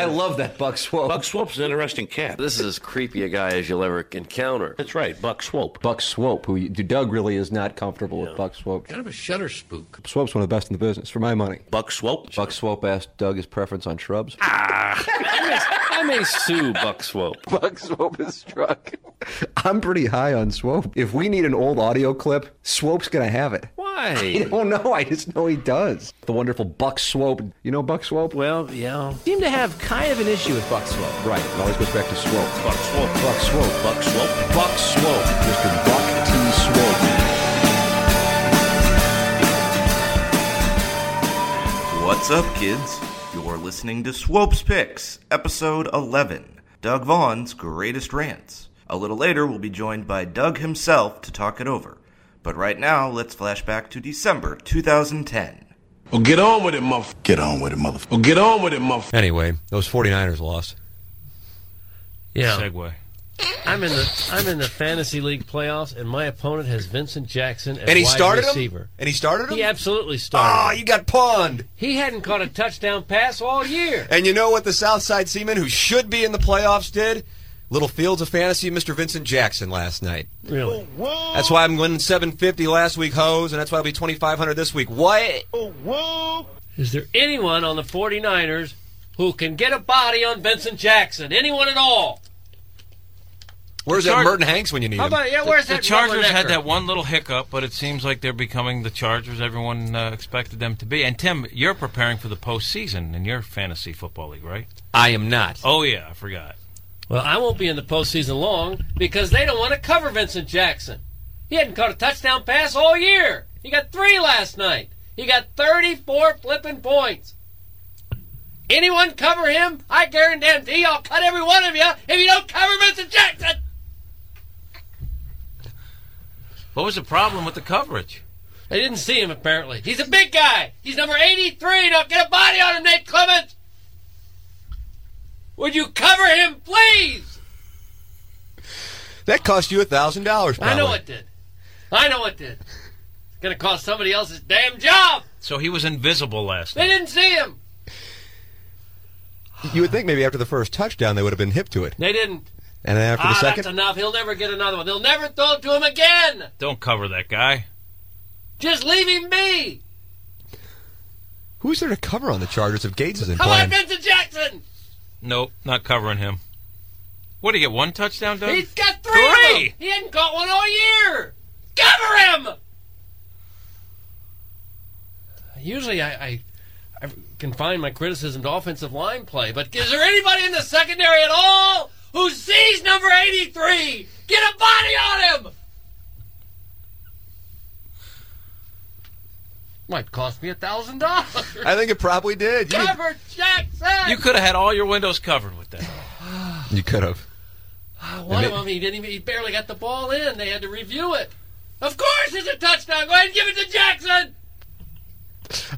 I love that Buck Swope. Buck Swope's an interesting cat. This is as creepy a guy as you'll ever encounter. That's right, Buck Swope. Buck Swope, who Doug really is not comfortable with Buck Swope. Kind of a shutter spook. Swope's one of the best in the business, for my money. Buck Swope. Buck Swope asked Doug his preference on shrubs. Ah! I may sue Buck Swope. Buck Swope is struck. I'm pretty high on Swope. If we need an old audio clip, Swope's gonna have it. I Why? don't know. I just know he does. The wonderful Buck Swope. You know Buck Swope? Well, yeah. seem to have kind of an issue with Buck Swope. Right. It always goes back to Swope. Buck Swope. Buck Swope. Buck Swope. Buck Swope. Mr. Buck T. Swope. What's up, kids? You're listening to Swope's Picks, episode 11, Doug Vaughn's Greatest Rants. A little later, we'll be joined by Doug himself to talk it over. But right now, let's flash back to December 2010. Well, get on with it, motherfucker. Get on with it, motherfucker. Well, get on with it, motherfucker. Anyway, those 49ers lost. Yeah. Segue. I'm in the I'm in the fantasy league playoffs, and my opponent has Vincent Jackson as And he wide started receiver. him? And he started him? He absolutely started. Oh, you got pawned. he hadn't caught a touchdown pass all year. And you know what the Southside Seaman, who should be in the playoffs, did? Little Fields of Fantasy, Mr. Vincent Jackson last night. Really? That's why I'm winning 750 last week, hose, and that's why I'll be 2,500 this week. What? Is there anyone on the 49ers who can get a body on Vincent Jackson? Anyone at all? Where's The that Char- Merton Hanks when you need How him? about yeah? Where's The that Chargers had that one little hiccup, but it seems like they're becoming the Chargers everyone uh, expected them to be. And Tim, you're preparing for the postseason in your fantasy football league, right? I am not. Oh yeah, I forgot. Well, I won't be in the postseason long because they don't want to cover Vincent Jackson. He hadn't caught a touchdown pass all year. He got three last night. He got 34 flipping points. Anyone cover him? I guarantee I'll cut every one of you if you don't cover Vincent Jackson. What was the problem with the coverage? They didn't see him apparently. He's a big guy. He's number 83. Don't get a body on him, Nate Clements. Would you cover him, please? That cost you a $1,000, probably. I know it did. I know it did. It's gonna cost somebody else's damn job. So he was invisible last night. They didn't see him. You would think maybe after the first touchdown they would have been hip to it. They didn't. And then after ah, the second? that's enough. He'll never get another one. They'll never throw it to him again. Don't cover that guy. Just leave him be. Who's there to cover on the Chargers if Gates isn't How about playing? Vincent Jackson? Nope, not covering him. What did he get? One touchdown, Doug? He's got three. of Three! them. He hadn't caught one all year. Cover him. Usually, I, I, I confine my criticism to offensive line play, but is there anybody in the secondary at all who sees number 83? Get a body on him. Might cost me a thousand dollars. I think it probably did. You, Cover Jackson. You could have had all your windows covered with that. you could have. Ah, one of them, he didn't even, he barely got the ball in. They had to review it. Of course it's a touchdown. Go ahead and give it to Jackson.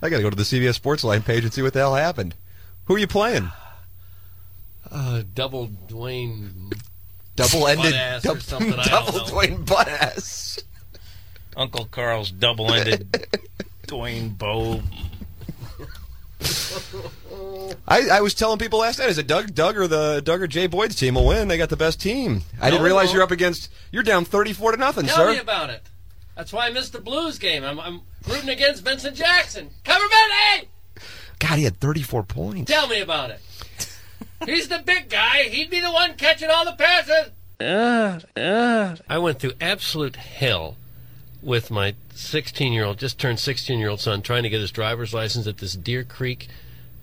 I got to go to the CBS Sports Line page and see what the hell happened. Who are you playing? Uh, double Dwayne. Double-ended, Butt-ass or dou- something, I double don't know. Dwayne butt-ass. Uncle Carl's double-ended Dwayne Bowe. I, I was telling people last night, I said Doug, Doug or the Doug or Jay Boyd's team will win. They got the best team. I didn't realize no. you're up against. You're down 34 to nothing, Tell sir. me about it. That's why I missed the Blues game. I'm, I'm rooting against Vincent Jackson. Cover Benny! God, he had 34 points. Tell me about it. He's the big guy. He'd be the one catching all the passes. I went through absolute hell with my 16 year old, just turned 16 year old son, trying to get his driver's license at this Deer Creek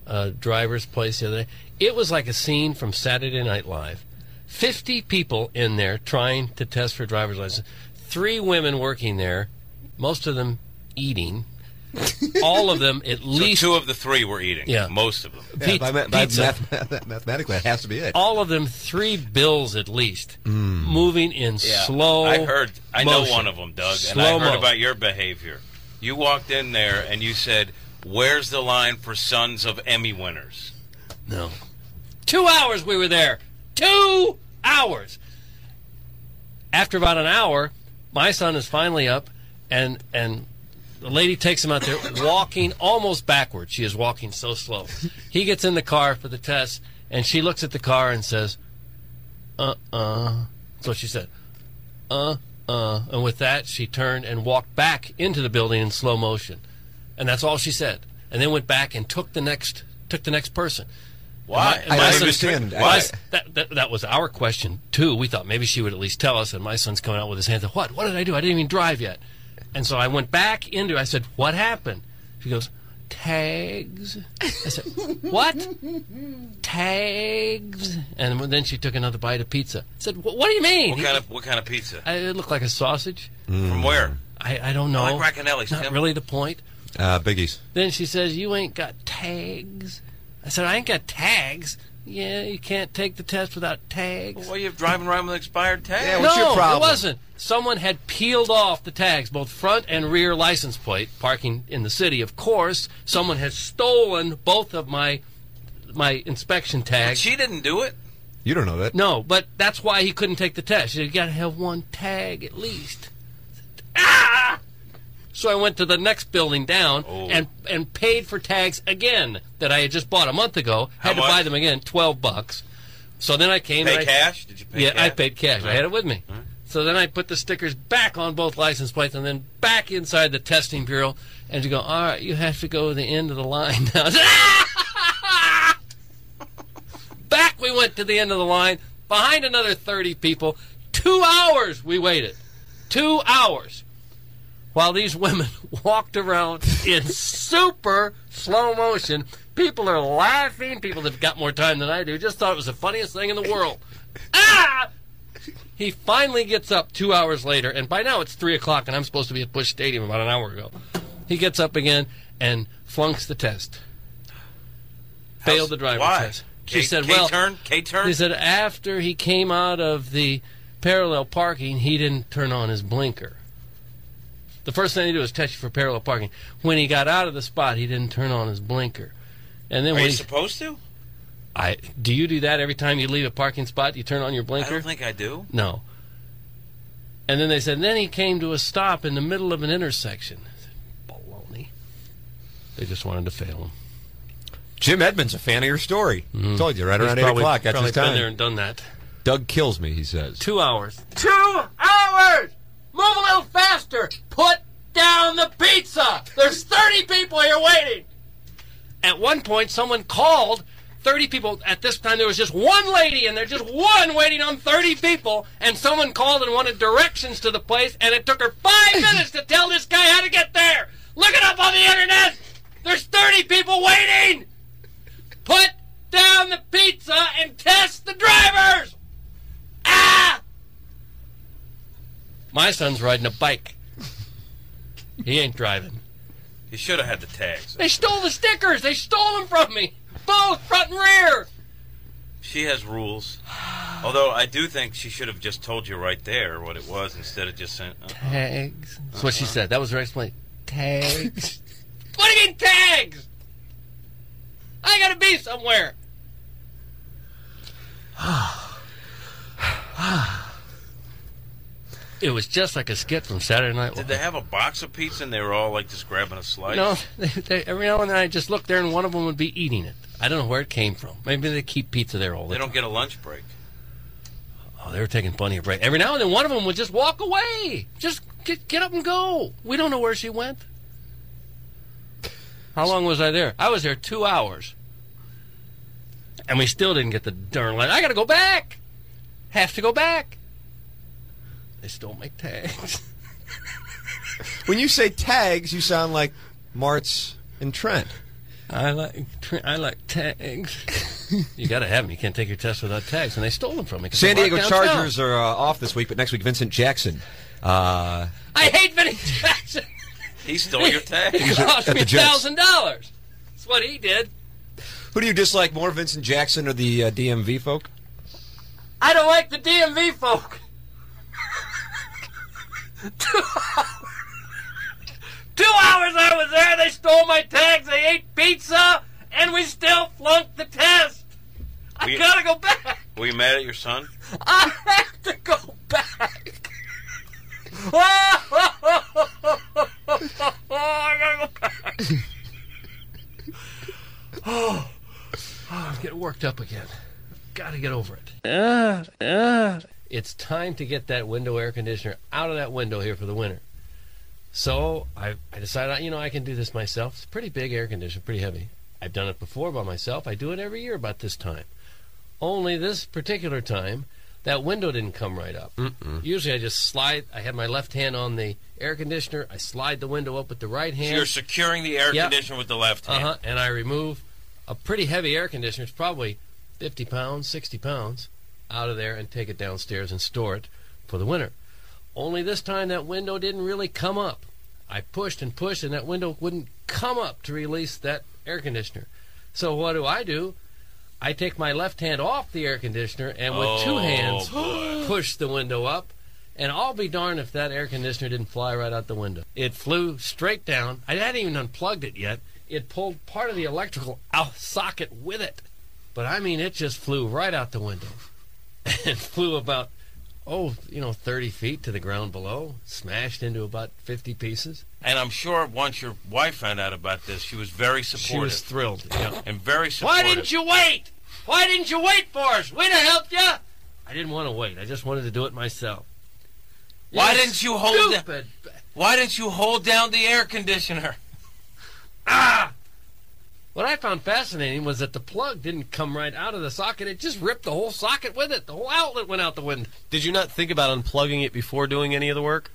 uh, driver's place the other day. It was like a scene from Saturday Night Live. 50 people in there trying to test for driver's license. Three women working there, most of them eating. All of them at So least two of the three were eating. Yeah. Most of them. Yeah, Pizza- by, ma- by pizza. math- mathematically, that has to be it. all of them three bills at least, hmm. moving in slow. I heard. I know one of them, Doug, and I heard mo. about your behavior. You walked in there and you said, "Where's the line for sons of Emmy winners?" No. Two hours we were there. Two hours. After about an hour, my son is finally up, and and the lady takes him out there walking almost backwards. She is walking so slow. He gets in the car for the test, And she looks at the car and says, uh uh. That's what she said. Uh uh. And with that, she turned and walked back into the building in slow motion. And that's all she said. And then went back and took the next took the next person. Why? My- my I son- understand. my- Why? That, that, that was our question, too. We thought maybe she would at least tell us. And my son's coming out with his hands up. What? What did I do? I didn't even drive yet. And so I went back into I said, What happened? She goes, Tags. I said, What? Tags. And then she took another bite of pizza. I said, What do you mean? What kind of what kind of pizza? I, it looked like a sausage. From where? I, I don't know. I like Racanelli's, Not Tim. really the point. Uh, biggies. Then she says, You ain't got tags. I said, I ain't got tags. Yeah, you can't take the test without tags. Why are you driving around with expired tags? Yeah, what's no, your problem? it wasn't. Someone had peeled off the tags, both front and rear license plate, parking in the city. Of course, someone has stolen both of my my inspection But tags. she didn't do it. You don't know that. No, but that's why he couldn't take the test. You got to have one tag at least. Ah! So I went to the next building down Oh. and and paid for tags again that I had just bought a month ago. How Had to much? buy them again, twelve bucks. So then I came. Pay and I, cash? Did you pay yeah, cash? I paid cash. I had it with me. So then I put the stickers back on both license plates and then back inside the testing bureau. And you go, all right, you have to go to the end of the line now. back we went to the end of the line, behind another 30 people. Two hours we waited. Two hours. While these women walked around in super slow motion. People are laughing. People that have got more time than I do just thought it was the funniest thing in the world. Ah! He finally gets up two hours later, and by now it's three o'clock, and I'm supposed to be at Busch Stadium about an hour ago. He gets up again and flunks the test. Failed the driver's Why? test. She K- said, K "Well, turn, K turn. he said after he came out of the parallel parking, he didn't turn on his blinker. The first thing he did was test you for parallel parking. When he got out of the spot, he didn't turn on his blinker. And then Are when you he, supposed to? I do you do that every time you leave a parking spot? You turn on your blinker. I don't think I do. No. And then they said, then he came to a stop in the middle of an intersection. Baloney. They just wanted to fail him. Jim Edmonds, a fan of your story. Mm-hmm. Told you right He's around eight probably, o'clock. That's probably his been there and done that. Doug kills me. He says. Two hours. Two hours! Move a little faster! Put down the pizza! There's 30 people here waiting! At one point, someone called 30 people. At this time, there was just one lady, and there's just one waiting on 30 people. And someone called and wanted directions to the place, and it took her five minutes to tell this guy how to get there! Look it up on the internet! There's 30 people waiting! Put down the pizza and test the drivers! Ah! My son's riding a bike. He ain't driving. You should have had the tags. They stole the stickers. They stole them from me. Both front and rear. She has rules. Although I do think she should have just told you right there what it was instead of just saying. Uh, Tags. That's what she said. That was her explanation. Tags. what do you mean tags? I gotta be somewhere. It was just like a skit from Saturday Night Live. did they have a box of pizza and they were all like just grabbing a slice? No, they, they, every now and then I just look there and one of them would be eating it. I don't know where it came from. Maybe they keep pizza there all the They time. don't get a lunch break. Oh, they were taking plenty of break. Every now and then one of them would just walk away. Just get, get up and go. We don't know where she went. How long was I there? I was there two hours. And we still didn't get the darn letter. I gotta go back. Have to go back. They stole my tags. When you say tags, you sound like Martz and Trent. I like I like tags. you gotta have them. You can't take your test without tags, and they stole them from me. San Diego walked downtown. Chargers are uh, off this week, but next week Vincent Jackson. Uh, I hate Vincent Jackson. He stole your tag. It cost at me the thousand dollars. That's what he did. who do you dislike more, Vincent Jackson or the uh, DMV folk? I don't like the DMV folk. Two hours. Two hours I was there. They stole my tags. They ate pizza, and we still flunked the test. I We- gotta go back. Were you mad at your son? I have to go back. I gotta go back. Oh, oh, I'm getting worked up again. I've Got to get over it. Uh, uh. It's time to get that window air conditioner out of that window here for the winter. So I, I decided, you know, I can do this myself. It's a pretty big air conditioner, pretty heavy. I've done it before by myself. I do it every year about this time. Only this particular time, that window didn't come right up. Usually I just slide, I had my left hand on the air conditioner. I slide the window up with the right So hand. you're securing the air Yep. conditioner with the left hand. Uh huh. And I remove a pretty heavy air conditioner. It's probably 50 pounds, 60 pounds out of there and take it downstairs and store it for the winter. Only this time that window didn't really come up. I pushed and pushed and that window wouldn't come up to release that air conditioner. So what do I do? I take my left hand off the air conditioner and with two Oh, hands boy. push the window up. And I'll be darned if that air conditioner didn't fly right out the window. It flew straight down. I hadn't even unplugged it yet. It pulled part of the electrical out socket with it. But I mean, it just flew right out the window. And flew about, oh, you know, 30 feet to the ground below. Smashed into about 50 pieces. And I'm sure once your wife found out about this, she was very supportive. She was thrilled. Yeah. and very supportive. Why didn't you wait? Why didn't you wait for us? We'd have helped you. I didn't want to wait. I just wanted to do it myself. Why You're didn't you hold it? stupid. Why didn't you hold down the air conditioner? Ah! What I found fascinating was that the plug didn't come right out of the socket. It just ripped the whole socket with it. The whole outlet went out the window. Did you not think about unplugging it before doing any of the work?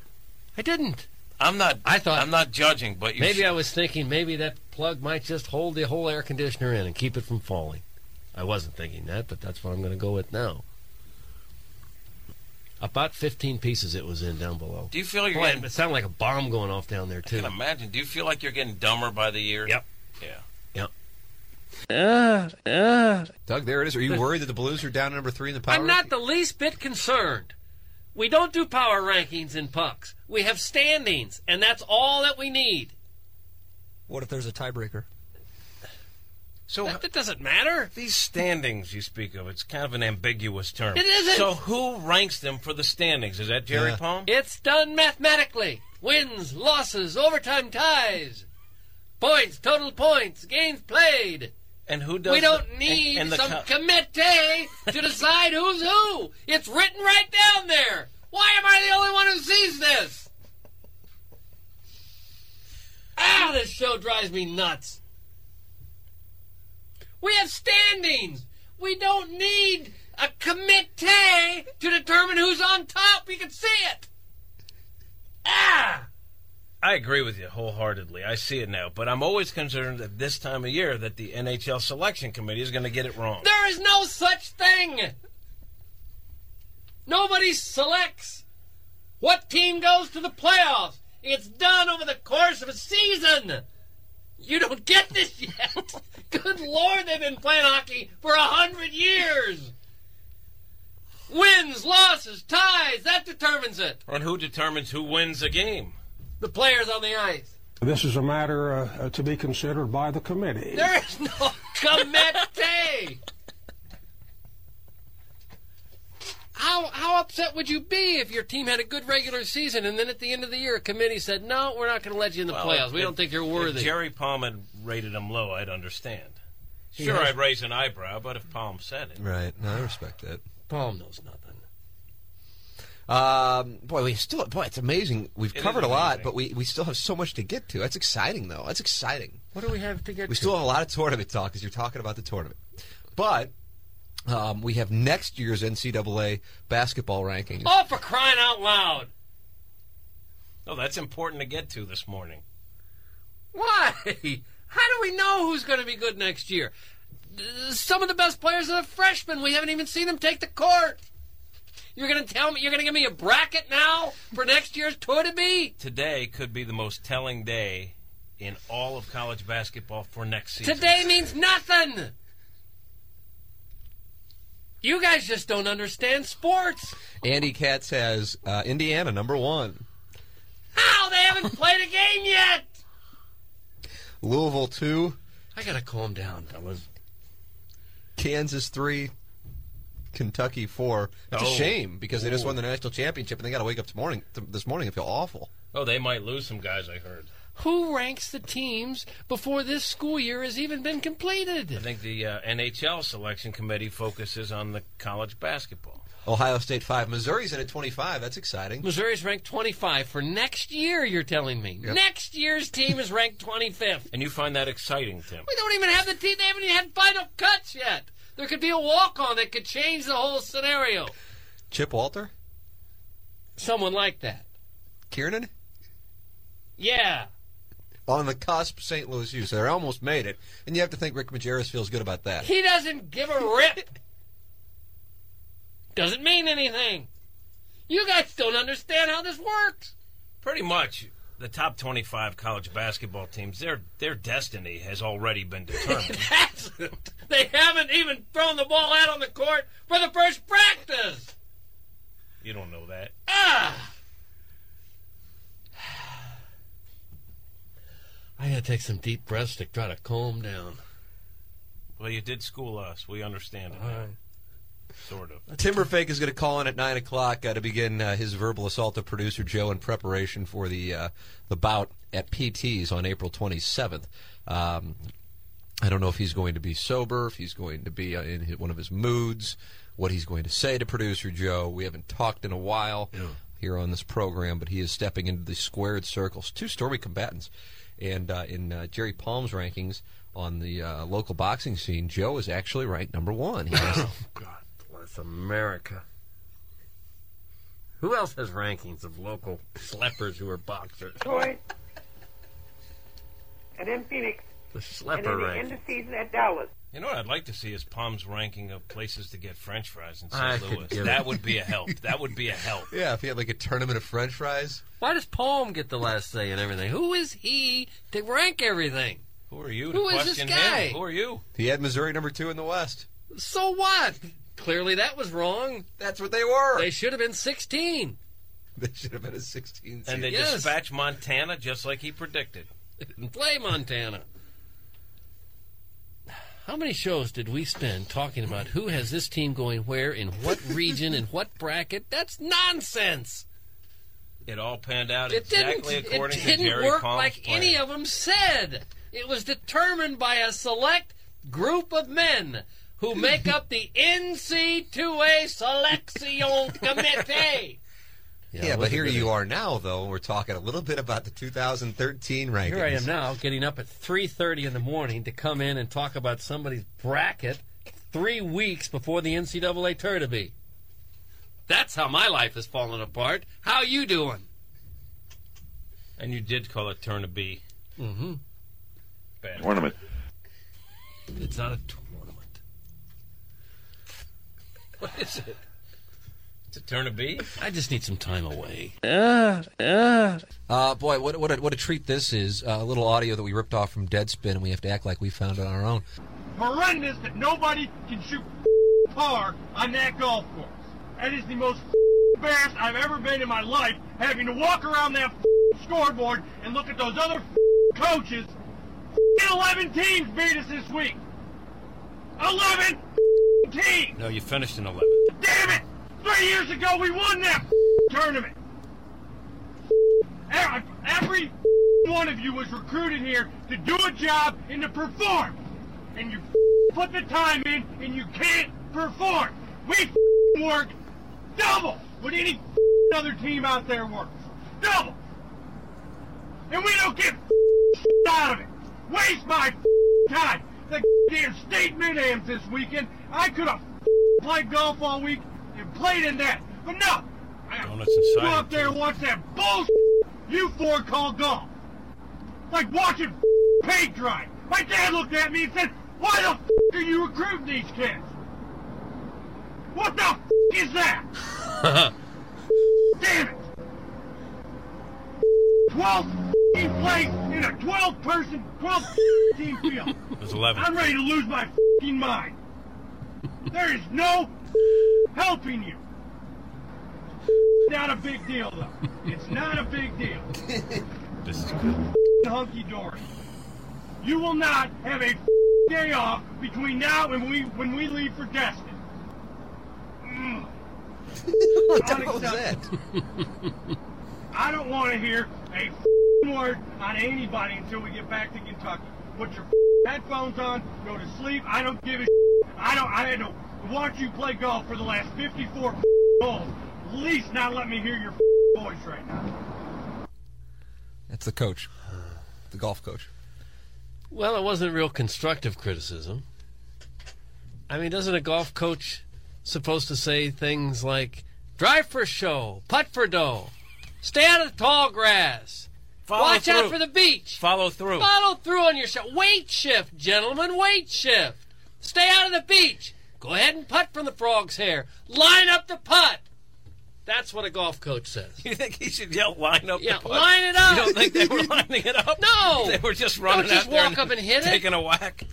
I didn't. I'm not. I thought- I'm not judging, but you Maybe should- I was thinking maybe that plug might just hold the whole air conditioner in and keep it from falling. I wasn't thinking that, but that's what I'm going to go with now. About 15 pieces it was in down below. Do you feel like you're Boy, getting? it sounded like a bomb going off down there I too. can imagine. Do you feel like you're getting dumber by the year? Yep. Yeah. Doug, there it is. Are you worried that the Blues are down to number three in the power? I'm not the least bit concerned. We don't do power rankings in pucks. We have standings, and that's all that we need. What if there's a tiebreaker? So That, that doesn't matter. these standings you speak of, it's kind of an ambiguous term. It isn't. So who ranks them for the standings? Is that Jerry Yeah. Palm? It's done mathematically. Wins, losses, overtime ties, points, total points, games played. and who does? we don't and- need and the some co- committee to decide who's who. It's written right down there. Why am I the only one who sees this? Ah, this show drives me nuts. We have standings. We don't need a committee to determine who's on top. We can see it. Ah! I agree with you wholeheartedly. I see it now, but I'm always concerned at this time of year that the NHL selection committee is going to get it wrong. There is no such thing. Nobody selects what team goes to the playoffs. It's done over the course of a season. You don't get this yet. Good Lord, they've been playing hockey for a hundred years. Wins, losses, ties, that determines it. And who determines who wins a game? The players on the ice. This is a matter uh, uh, to be considered by the committee. There is no committee. How how upset would you be if your team had a good regular season and then at the end of the year a committee said, "No, we're not going to let you in the Well, playoffs. We if- don't think you're worthy." If. Jerry Palm had rated them low, I'd understand. Sure, has- I'd raise an eyebrow, but if Palm said it, Right. No, I respect that. Palm knows nothing. Um, boy, we still, boy, it's amazing. We've It covered a lot, but we, we still have so much to get to. That's exciting, though. That's exciting. What do we have to get? We to? still have a lot of tournament talk because you're talking about the tournament. But um, we have next year's NCAA basketball rankings. Oh, for crying out loud! oh, that's important to get to this morning. Why? How do we know who's going to be good next year? Some of the best players are the freshmen. We haven't even seen them take the court. You're going to tell me you're going to give me a bracket now for next year's tour to be? Today could be the most telling day in all of college basketball for next season. Today means nothing. You guys just don't understand sports. Andy Katz has uh, Indiana number one, How? They haven't played a game yet. Louisville two, I got to calm down, fellas. Kansas three, Kentucky four. It's a Oh. shame because they just Ooh. won the national championship and they got to wake up this morning, th- this morning and feel awful. Oh, they might lose some guys. I heard. Who ranks the teams before this school year has even been completed? I think the uh, NHL selection committee focuses on the college basketball. Ohio State five, Missouri's in at twenty five. That's exciting. Missouri's ranked 25 for next year, you're telling me. Yep. Next year's team is ranked 25th. And you find that exciting, Tim. We don't even have the team. They haven't even had final cuts yet. There could be a walk on that could change the whole scenario. Chip Walter, Someone like that. Kiernan, Yeah. on the cusp. St. Louis U. So they almost made it, and you have to think Rick Majerus feels good about that. He doesn't give a rip. Doesn't mean anything. You guys don't understand how this works. Pretty much, the top 25 college basketball teams, their their destiny has already been determined. They haven't even thrown the ball out on the court for the first practice. you don't know that. Ah! I gotta take some deep breaths to try to calm down. Well, you did school us. We understand it. now. Sort of. Timberfake is going to call in at nine o'clock uh, to begin uh, his verbal assault of producer Joe in preparation for the uh, the bout at PT's on April twenty seventh. Um, I don't know if he's going to be sober, if he's going to be uh, in his, one of his moods, what he's going to say to producer Joe. We haven't talked in a while here on this program, but he is stepping into the squared circles. Two stormy combatants, and uh, in uh, Jerry Palm's rankings on the uh, local boxing scene, Joe is actually ranked number one. He has God bless America. Who else has rankings of local schleppers who are boxers? Detroit, and then Phoenix, The and schlepper then the ranking. end of season at Dallas. You know what I'd like to see is Palm's ranking of places to get French fries in St. could Louis. That it. would be a help. That would be a help. Yeah, if he had like a tournament of French fries. Why does Palm get the last say and everything? Who is he to rank everything? Who are you to Who is question this guy? him? Who are you? He had Missouri number two in the West. So what? Clearly that was wrong. That's what they were. They should have been 16. They should have been a 16 seed. And they Yes. dispatch Montana just like he predicted. They didn't play Montana. How many shows did we spend talking about who has this team going where, in what region, in what bracket? That's nonsense. It all panned out It exactly didn't. according it to didn't Jerry work Palm's like plan. any of them said. It was determined by a select group of men who make up the NC2A Selection Committee. yeah, but here you are now, though. We're talking a little bit about the 2013 rankings. Here I am now, getting up at 3:30 in the morning to come in and talk about somebody's bracket three weeks before the NCAA tournament. That's how my life has fallen apart. How you doing? And you did call it turn to be. Mm-hmm. Bad. Tournament. It's not a tournament. What is it? It's a turn to be? I just need some time away. Uh, boy, what what a, what a treat this is. Uh, a little audio that we ripped off from Deadspin, and we have to act like we found it on our own. horrendous that nobody can shoot par on that golf course. That is the most embarrassed I've ever been in my life, having to walk around that scoreboard and look at those other coaches. 11 teams beat us this week. 11 team. No, you finished in 11. Damn it! Three years ago we won that tournament. Every- one of you was recruited here to do a job and to perform. And you put the time in and you can't perform. We work double what any other team out there works. Double. And we don't get out of it. Waste my time. The damn state mid-ams this weekend. I could have played golf all week and played in that. But no. I gotta Donuts and go up there and watch that bullshit you four call golf. Like watching paint dry. My dad looked at me and said, why the f*** are you recruiting these kids? What the f*** is that? Damn it! 12th f***ing place in a 12 person, 12 team field. It was 11. I'm ready to lose my f***ing mind. There is no helping you. Not a big deal though. It's not a big deal. This is good. Hunky dory. You will not have a day off between now and we when we leave for Destin. Mm. what the hell was that? I don't want to hear a word on anybody until we get back to Kentucky. Put your headphones on, go to sleep. I don't give a I don't. I had to watch you play golf for the last 54 holes. At least now let me hear your voice right now. That's the coach, the golf coach. Well, it wasn't real constructive criticism. I mean, doesn't a golf coach supposed to say things like drive for show, putt for dough, stay out of the tall grass, Follow watch out for the beach, Follow through. follow through on your shot, weight shift, gentlemen, weight shift, stay out of the beach, go ahead and putt from the frog's hair, line up the putt. That's what a golf coach says. You think he should yell line up Yeah, the putt? line it up. You don't think they were lining it up? No. They were just Don't running just out there walk up and hit it. taking a whack.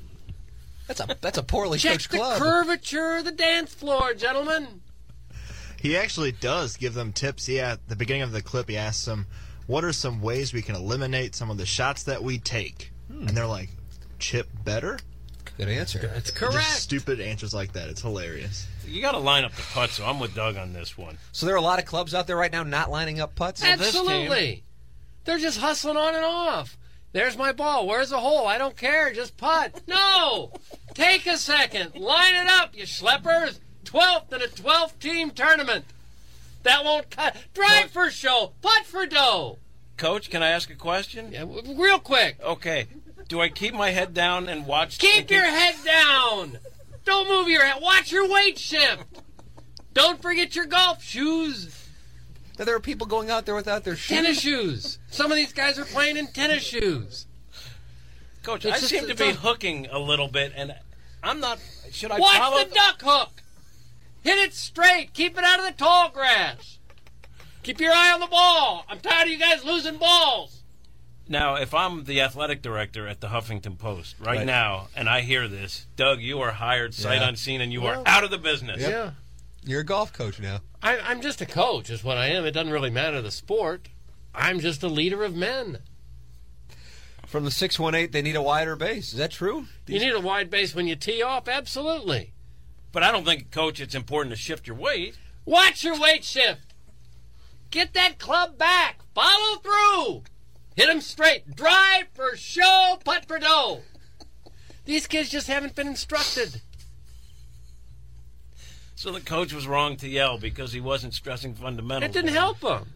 That's a that's a poorly Check coached the club. curvature of the dance floor, gentlemen. He actually does give them tips. Yeah, at the beginning of the clip, he asks them, "What are some ways we can eliminate some of the shots that we take?" Hmm. And they're like, "Chip better." Good answer. That's Just correct. stupid answers like that. It's hilarious. You got to line up the putt, so I'm with Doug on this one. So there are a lot of clubs out there right now not lining up putts. Absolutely. They're just hustling on and off. There's my ball. Where's the hole? I don't care. Just putt. No! Take a second. Line it up, you schleppers. 12th in a 12 team tournament. That won't cut. Drive for show. Putt for dough. Coach, can I ask a question? Yeah, w- real quick. Okay. Do I keep my head down and watch? Keep and your head down. Don't move your head. Watch your weight shift. Don't forget your golf shoes. Now, there are people going out there without their shoes. Tennis shoes. Some of these guys are playing in tennis shoes. Coach, It's I just- seem to be a- hooking a little bit, and I'm not. Should I Watch follow? the duck hook. Hit it straight. Keep it out of the tall grass. Keep your eye on the ball. I'm tired of you guys losing balls. Now, if I'm the athletic director at the Huffington Post right, Right. now, and I hear this, Doug, you are hired sight Yeah. unseen, and you Well, are out of the business. Yeah. You're a golf coach now. I, I'm just a coach, is what I am. It doesn't really matter the sport. I'm just a leader of men. From the 618, they need a wider base. Is that true? You need a wide base when you tee off, absolutely. But I don't think, Coach, it's important to shift your weight. Watch your weight shift. Get that club back. Follow through. Hit 'em straight. Drive for show, putt for dough. These kids just haven't been instructed. So the coach was wrong to yell because he wasn't stressing fundamentals. It didn't help them.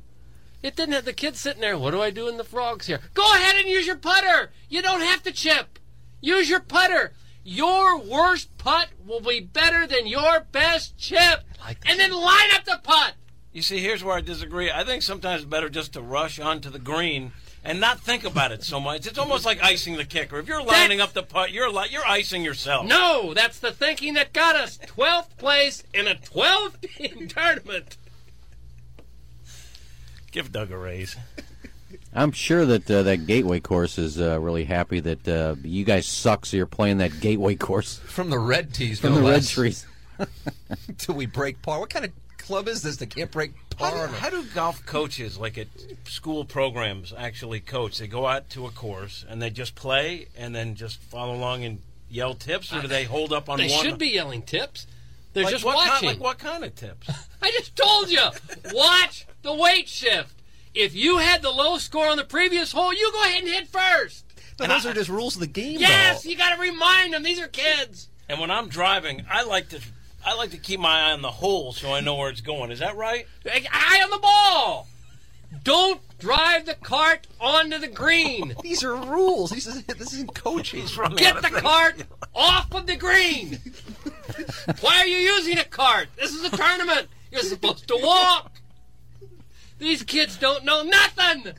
It didn't have the kids sitting there. What do I do in the frogs here? Go ahead and use your putter. You don't have to chip. Use your putter. Your worst putt will be better than your best chip. And then line up the putt. You see, here's where I disagree. I think sometimes it's better just to rush onto the green and not think about it so much. It's almost like icing the kicker. If you're lining up the putt, you're li- you're icing yourself. No, that's the thinking that got us 12th place in a 12 team tournament. Give Doug a raise. I'm sure that uh, that Gateway course is uh, really happy that uh, you guys suck, so you're playing that Gateway course From the red tees, from no the red less. trees. Till we break par. What kind of club is this that can't break How par? do, how do golf coaches, like at school programs, actually coach? They go out to a course and they just play and then just follow along and yell tips, or do they hold up on one? They one? should be yelling tips. They're Like just what kind- watching. like what kind of tips? I just told you. Watch the weight shift. If you had the low score on the previous hole, you go ahead and hit first. No, those are just rules of the game. Yes, though. you got to remind them. These are kids. And when I'm driving, I like to I like to keep my eye on the hole so I know where it's going. Is that right? Eye on the ball. Don't drive the cart onto the green. These are rules. This isn't, this isn't coaching. Get the cart off of the green. Why are you using a cart? This is a tournament. You're supposed to walk. These kids don't know nothing.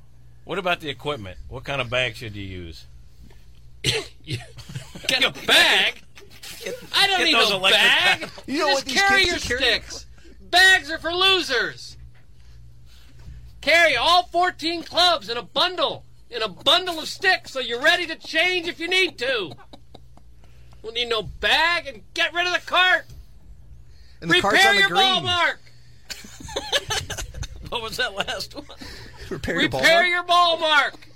What about the equipment? What kind of bag should you use? Get a bag. I don't need a bag. bags. You know Just what these carry kids your are carrying? sticks. Bags are for losers. Carry all 14 clubs in a bundle, in a bundle of sticks, so you're ready to change if you need to. Don't need no bag and get rid of the cart. And the cart's Repair on the your green. ball mark. What was that last one? Repair your ball. Repair mark. your ball mark.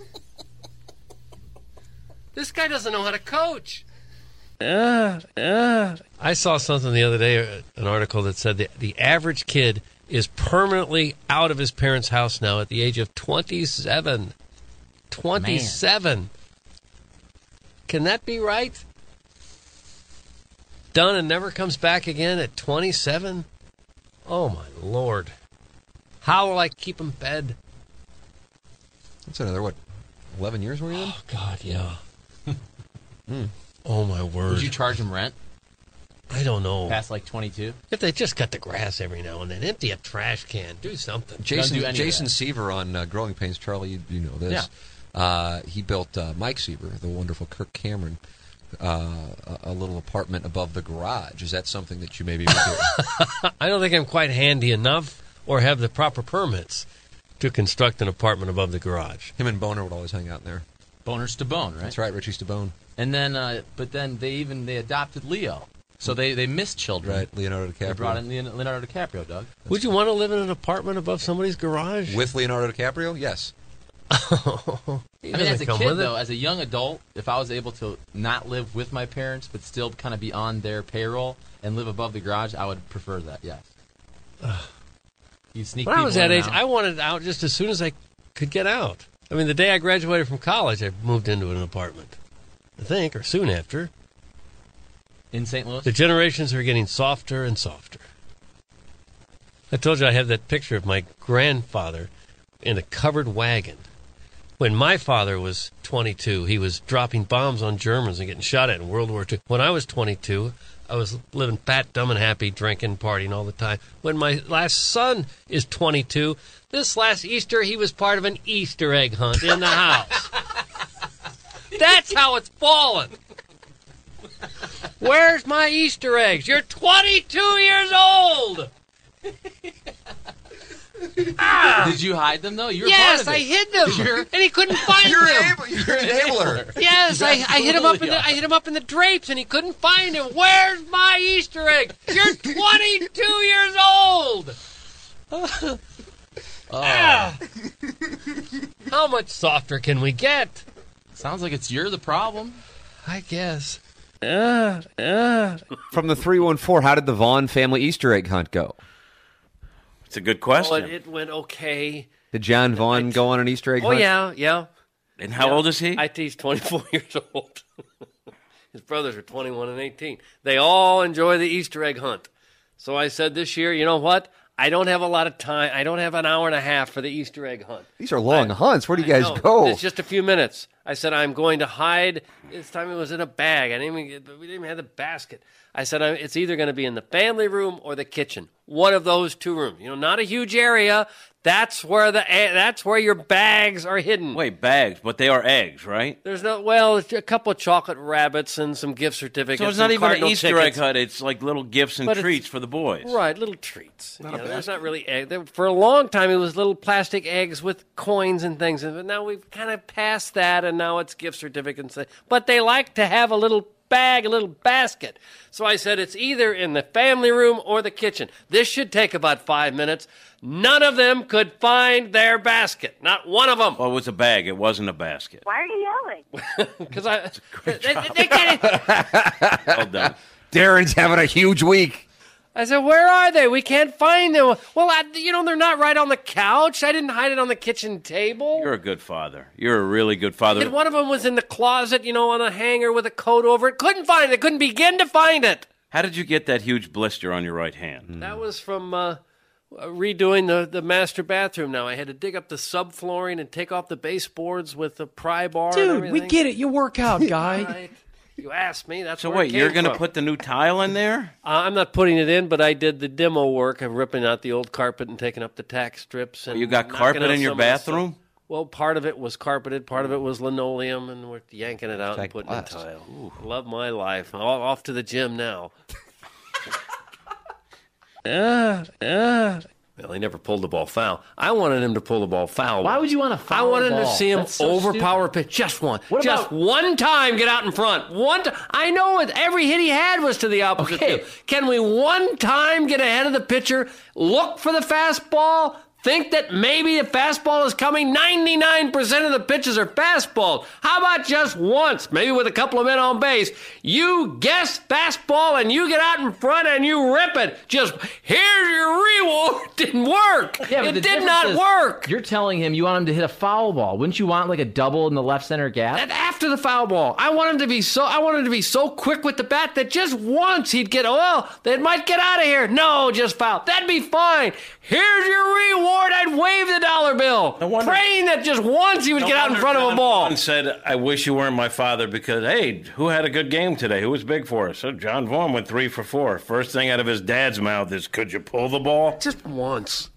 This guy doesn't know how to coach. Uh, uh. I saw something the other day, uh, an article that said the, the average kid is permanently out of his parents' house now at the age of 27. 27. Can that be right? Done and never comes back again at 27? Oh, my Lord. How will I keep him fed? That's another, what, 11 years were you in? Oh, God, yeah. Oh, my word. Did you charge them rent I don't know. past like 22? If they just cut the grass every now and then, empty a trash can, do something. Jason do Jason. Seaver on uh, Growing Pains. Charlie, you, you know this. Uh, he built uh, Mike Seaver, the wonderful Kirk Cameron, uh, a, a little apartment above the garage. Is that something that you maybe would do? I don't think I'm quite handy enough or have the proper permits to construct an apartment above the garage. Him and Boner would always hang out in there. Boner Stabone, right? That's right, Richie Stabone. And then, uh, but then they even they adopted Leo, so they they missed children. Right, Leonardo DiCaprio. They brought in Leon- Leonardo DiCaprio, Doug. Would you want to live in an apartment above somebody's garage? With Leonardo DiCaprio? Yes. He I mean, as a kid, though, as a young adult, if I was able to not live with my parents but still kind of be on their payroll and live above the garage, I would prefer that. Yes. You sneak. When I was that age, and I wanted out just as soon as I could get out. I mean, the day I graduated from college, I moved into an apartment. I think, or soon after. in St. Louis. The generations are getting softer and softer. I told you I have that picture of my grandfather in a covered wagon. When my father was 22, he was dropping bombs on Germans and getting shot at in World War II. When I was 22, I was living fat, dumb, and happy, drinking, partying all the time. When my last son is 22, this last Easter, he was part of an Easter egg hunt in the house. That's how it's fallen. Where's my Easter eggs? You're 22 years old. Ah! Did you hide them though? You were yes, part of I hid them, You're- and he couldn't find You're them. able. You're an enabler. Yes, I, I hit him up in the I hit him up in the drapes, and he couldn't find him. Where's my Easter egg? You're 22 years old. Ah. ah. How much softer can we get? Sounds like it's you're the problem. I guess. Ah, From the 314, how did the Vaughn family Easter egg hunt go? It's a good Oh, question. it, it went okay. Did John Vaughn go on an Easter egg Oh hunt? yeah, yeah. and how Yeah. old is he? I teach 24 years old. His brothers are 21 and 18. They all enjoy the Easter egg hunt. So I said this year, you know what? I don't have a lot of time. I don't have an hour and a half for the Easter egg hunt. These are long hunts. Where do you I guys know. go? It's just a few minutes. I said I'm going to hide. This time it was in a bag. I didn't even get, we didn't even have the basket. I said it's either going to be in the family room or the kitchen. One of those two rooms. You know, not a huge area. That's where the eh, that's where your bags are hidden. Wait, bags, but they are eggs, right? There's no well, a couple of chocolate rabbits and some gift certificates. So it's not even an Easter tickets. egg hunt. It's like little gifts and But treats for the boys. Right, little treats. You know, there's not really egg. there- For a long time, it was little plastic eggs with coins and things. But now we've kind of passed that, and now it's gift certificates. But they like to have a little bag, a little basket. So I said it's either in the family room or the kitchen. This should take about five minutes. None of them could find their basket. Not one of them. Well, it was a bag. It wasn't a basket. Why are you yelling? Because I, they, they- they can't. Well done. Darren's having a huge week. I said, "Where are they? We can't find them." Well, I, you know, they're not right on the couch. I didn't hide it on the kitchen table. You're a good father. You're a really good father. And one of them was in the closet, you know, on a hanger with a coat over it. Couldn't find it. Couldn't begin to find it. How did you get that huge blister on your right hand? That was from uh, redoing the, the master bathroom. Now I had to dig up the subflooring and take off the baseboards with the pry bar. and Dude, we get it. You work out, guy. You asked me. That's So wait, you're going to put the new tile in there? Uh, I'm not putting it in, but I did the demo work of ripping out the old carpet and taking up the tack strips. And You got carpet in your stuff. bathroom? Well, part of it was carpeted, part of it was linoleum, and we're yanking it out and Tech putting blast. in tile. Love my life. All, off to the gym now. uh, uh. Well, he never pulled the ball foul. I wanted him to pull the ball foul. Why would you want to I wanted to see him so overpower stupid. pitch. Just one. What just about- one time get out in front. One time. I know it. Every hit he had was to the opposite Okay. field. Can we one time get ahead of the pitcher, look for the fastball, think that maybe the fastball is coming. 99% of the pitches are fastballs. How about just once, maybe with a couple of men on base, you guess fastball and you get out in front and you rip it. Just here's your reward. Didn't work. Yeah, it did not work. You're telling him you want him to hit a foul ball. Wouldn't you want like a double in the left center gap? And after the foul ball, I want him to be so I want him to be so quick with the bat that just once he'd get oh they might get out of here. No, just foul. That'd be fine. Here's your reward. I'd wave the dollar bill, praying that just once he would No get out in wonder front of a ball. And said, "I wish you weren't my father because hey, who had a good game today? Who was big for us?" So John Vaughn went three for four. First thing out of his dad's mouth is, "Could you pull the ball?" Just once.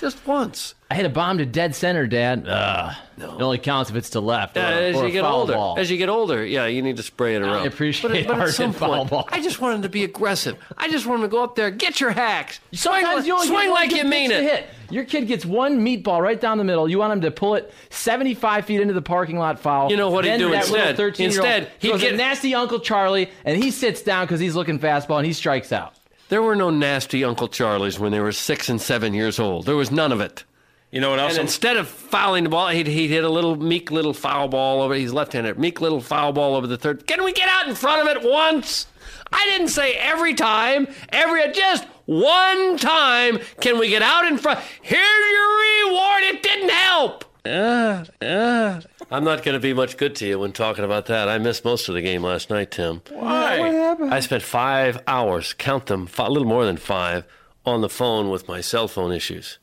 Just once. I hit a bomb to dead center, Dad. Ugh. It only counts if it's to left. Or, Yeah, as or you a get foul older, ball. as you get older, yeah, you need to spray it around. I appreciate but, but at some point, ball. I just want him to be aggressive. I just want him to go up there, get your hacks, swing, Sometimes you only get swing like you mean it. Hit. Your kid gets one meatball right down the middle. You want him to pull it 75 feet into the parking lot foul. You know what he'd do instead? Instead, he'd he'd get- get nasty Uncle Charlie, and he sits down because he's looking fastball, and he strikes out. There were no nasty Uncle Charlies when they were six and seven years old. There was none of it. You know what else? And instead of fouling the ball, he'd, he'd hit a little meek little foul ball over. He's left-handed. Meek little foul ball over the third. Can we get out in front of it once? I didn't say every time. Every just one time. Can we get out in front? Here's your reward. It didn't help. Uh, uh. I'm not going to be much good to you when talking about that. I missed most of the game last night, Tim. Why? What happened? I spent five hours, count them, a little more than five, on the phone with my cell phone issues,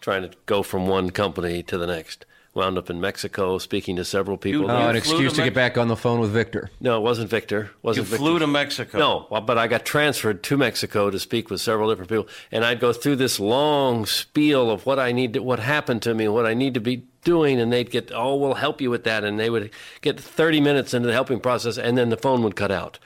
trying to go from one company to the next. Wound up in Mexico, speaking to several people. Oh, an excuse to get back on the phone with Victor. No, it wasn't Victor. Wasn't You Victor. flew to Mexico. No, well, but I got transferred to Mexico to speak with several different people, and I'd go through this long spiel of what I need, to, what happened to me, what I need to be doing, and they'd get, oh, we'll help you with that, and they would get 30 minutes into the helping process, and then the phone would cut out,